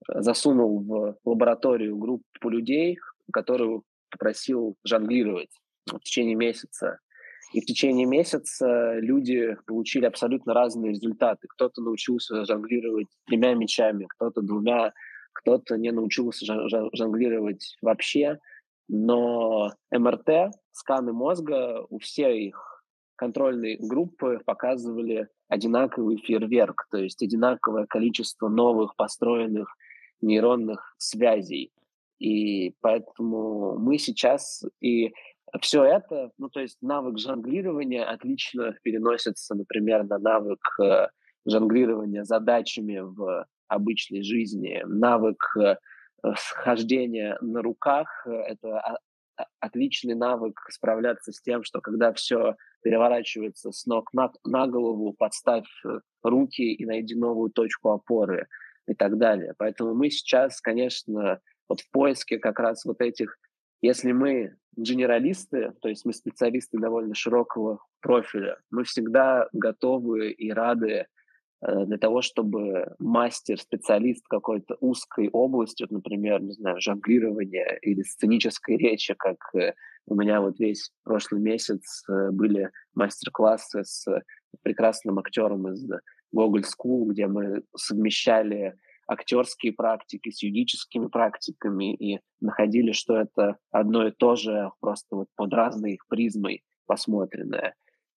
засунул в лабораторию группу людей, которую попросил жонглировать в течение месяца. И в течение месяца люди получили абсолютно разные результаты. Кто-то научился жонглировать тремя мечами, кто-то двумя, кто-то не научился жонглировать вообще. Но МРТ, сканы мозга у всех контрольные группы показывали одинаковый фейерверк, то есть одинаковое количество новых построенных нейронных связей. И поэтому мы сейчас и все это, ну то есть навык жонглирования отлично переносится, например, на навык э, жонглирования задачами в обычной жизни, навык э, схождения на руках – это отличный навык справляться с тем, что когда все переворачивается с ног на, на голову, подставь э, руки и найди новую точку опоры и так далее. Поэтому мы сейчас, конечно, вот в поиске как раз вот этих если мы генералисты, то есть мы специалисты довольно широкого профиля, мы всегда готовы и рады для того, чтобы мастер, специалист какой-то узкой области, вот, например, не знаю, жонглирование или сценической речи, как э, у меня вот весь прошлый месяц э, были мастер-классы с прекрасным актером из Google School, где мы совмещали актерские практики с юридическими практиками и находили, что это одно и то же, просто вот под разной их призмой посмотренное.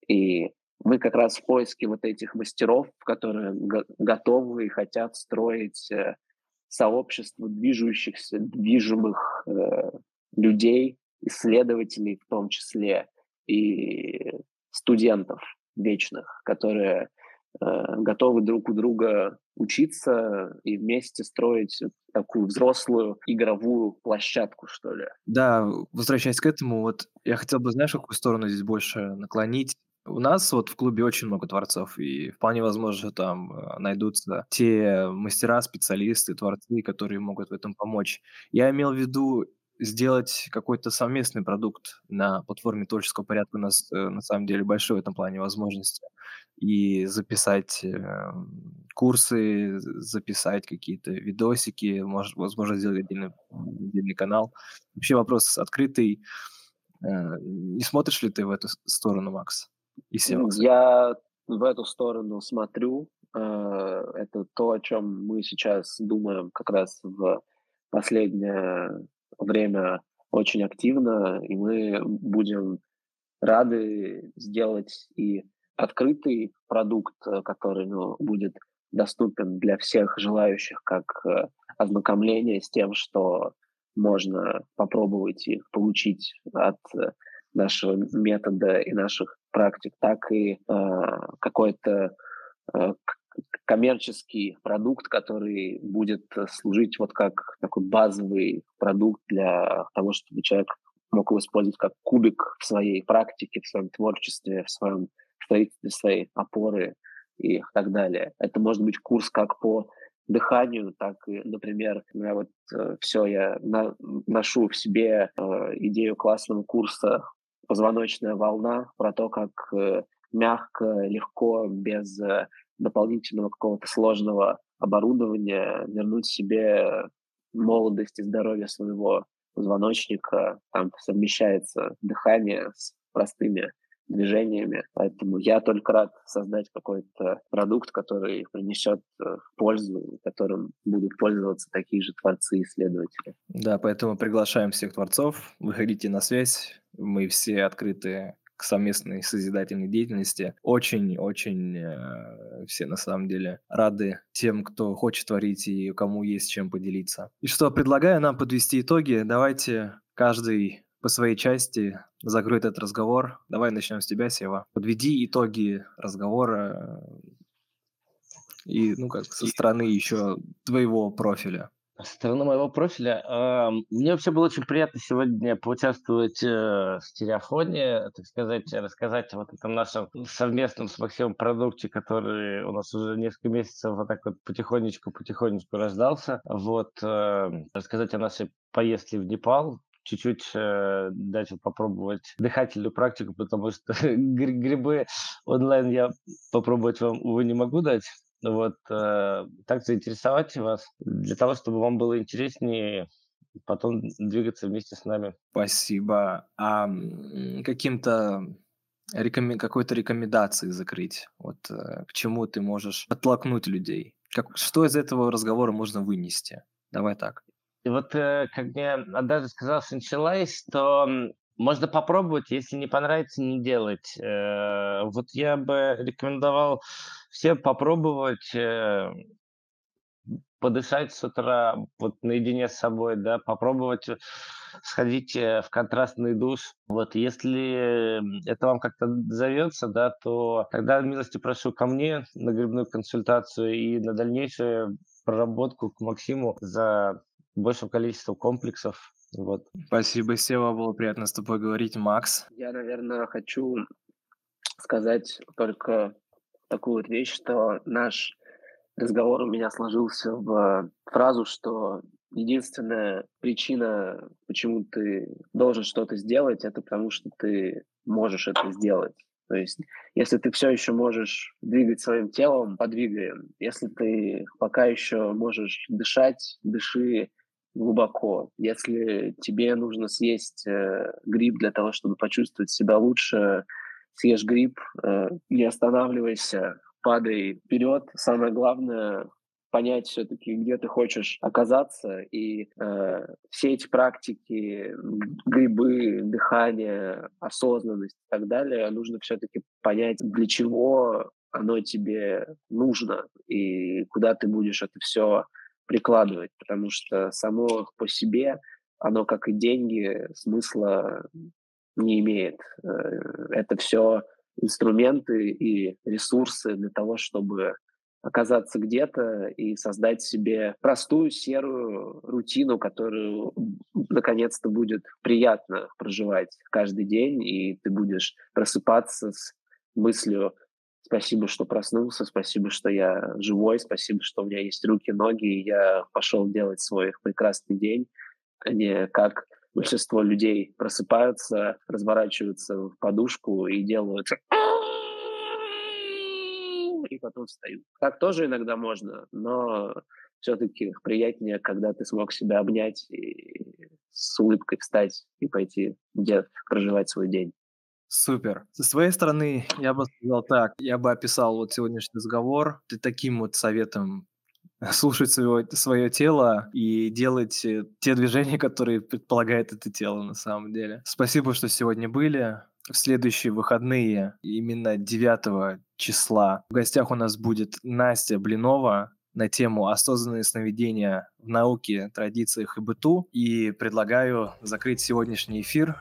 И мы как раз в поиске вот этих мастеров, которые готовы и хотят строить э, сообщество движущихся, движимых э, людей, исследователей в том числе, и студентов вечных, которые Э, готовы друг у друга учиться и вместе строить такую взрослую игровую площадку, что ли. Да, возвращаясь к этому, вот я хотел бы, знаешь, какую сторону здесь больше наклонить? У нас вот в клубе очень много творцов, и вполне возможно, там э, найдутся те мастера, специалисты, творцы, которые могут в этом помочь. Я имел в виду сделать какой-то совместный продукт на платформе творческого порядка. У нас э, на самом деле большой в этом плане возможности. И записать э, курсы, записать какие-то видосики, может, возможно, сделать отдельный, отдельный канал. Вообще вопрос открытый. Э, не смотришь ли ты в эту сторону, Макс? И Я в эту сторону смотрю. Э, это то, о чем мы сейчас думаем как раз в последнее время очень активно, и мы будем рады сделать и открытый продукт, э, который ну, будет доступен для всех желающих как э, ознакомление с тем, что можно попробовать и получить от нашего метода и наших практик, так и э, какой-то э, коммерческий продукт, который будет служить вот как такой базовый продукт для того, чтобы человек мог его использовать как кубик в своей практике, в своем творчестве, в своем строительстве своей опоры и так далее. Это может быть курс как по дыханию, так и, например, я вот э, все, я на, ношу в себе э, идею классного курса «Позвоночная волна» про то, как э, мягко, легко, без э, дополнительного какого-то сложного оборудования, вернуть себе молодость и здоровье своего позвоночника. Там совмещается дыхание с простыми движениями. Поэтому я только рад создать какой-то продукт, который принесет э, пользу, которым будут пользоваться такие же творцы и исследователи. Да, поэтому приглашаем всех творцов, выходите на связь, мы все открыты к совместной созидательной деятельности. Очень-очень э, все на самом деле рады тем, кто хочет творить и кому есть чем поделиться. И что, предлагаю нам подвести итоги. Давайте каждый по своей части закроет этот разговор. Давай начнем с тебя, Сева. Подведи итоги разговора и, ну, как со стороны еще твоего профиля стороны моего профиля. Мне вообще было очень приятно сегодня поучаствовать э, в стереофоне, так сказать, рассказать о вот этом нашем совместном с Максимом продукте, который у нас уже несколько месяцев вот так вот потихонечку-потихонечку рождался. Вот, э, рассказать о нашей поездке в Непал, чуть-чуть э, дать попробовать дыхательную практику, потому что грибы онлайн я попробовать вам, увы, не могу дать. Вот э, так заинтересовать вас для того, чтобы вам было интереснее потом двигаться вместе с нами. Спасибо. А каким-то рекомен... какой-то рекомендации закрыть? Вот э, к чему ты можешь подтолкнуть людей? Как... Что из этого разговора можно вынести? Давай так. И вот, э, как мне однажды сказал Шинчилайс, то можно попробовать, если не понравится, не делать. Э, вот я бы рекомендовал всем попробовать э, подышать с утра вот наедине с собой, да, попробовать сходить в контрастный душ. Вот если это вам как-то зовется, да, то тогда милости прошу ко мне на грибную консультацию и на дальнейшую проработку к Максиму за большим количеством комплексов, вот. Спасибо, Сева, было приятно с тобой говорить. Макс? Я, наверное, хочу сказать только такую вот вещь, что наш разговор у меня сложился в фразу, что единственная причина, почему ты должен что-то сделать, это потому что ты можешь это сделать. То есть, если ты все еще можешь двигать своим телом, подвигаем. Если ты пока еще можешь дышать, дыши глубоко. Если тебе нужно съесть э, гриб для того, чтобы почувствовать себя лучше, съешь гриб, э, не останавливайся, падай вперед. Самое главное понять все-таки, где ты хочешь оказаться, и э, все эти практики, грибы, дыхание, осознанность и так далее, нужно все-таки понять, для чего оно тебе нужно и куда ты будешь это все прикладывать, потому что само по себе оно, как и деньги, смысла не имеет. Э, это все инструменты и ресурсы для того, чтобы оказаться где-то и создать себе простую серую рутину, которую наконец-то будет приятно проживать каждый день, и ты будешь просыпаться с мыслью «Спасибо, что проснулся, спасибо, что я живой, спасибо, что у меня есть руки, ноги, и я пошел делать свой прекрасный день», а не как большинство людей просыпаются, разворачиваются в подушку и делают и потом встают. Так тоже иногда можно, но все-таки приятнее, когда ты смог себя обнять и с улыбкой встать и пойти где проживать свой день. Супер. Со своей стороны, я бы сказал так, я бы описал вот сегодняшний разговор таким вот советом слушать свое, свое тело и делать э, те движения, которые предполагает это тело на самом деле. Спасибо, что сегодня были в следующие выходные, именно 9 числа. В гостях у нас будет Настя Блинова на тему «Осознанные сновидения в науке, традициях и быту». И предлагаю закрыть сегодняшний эфир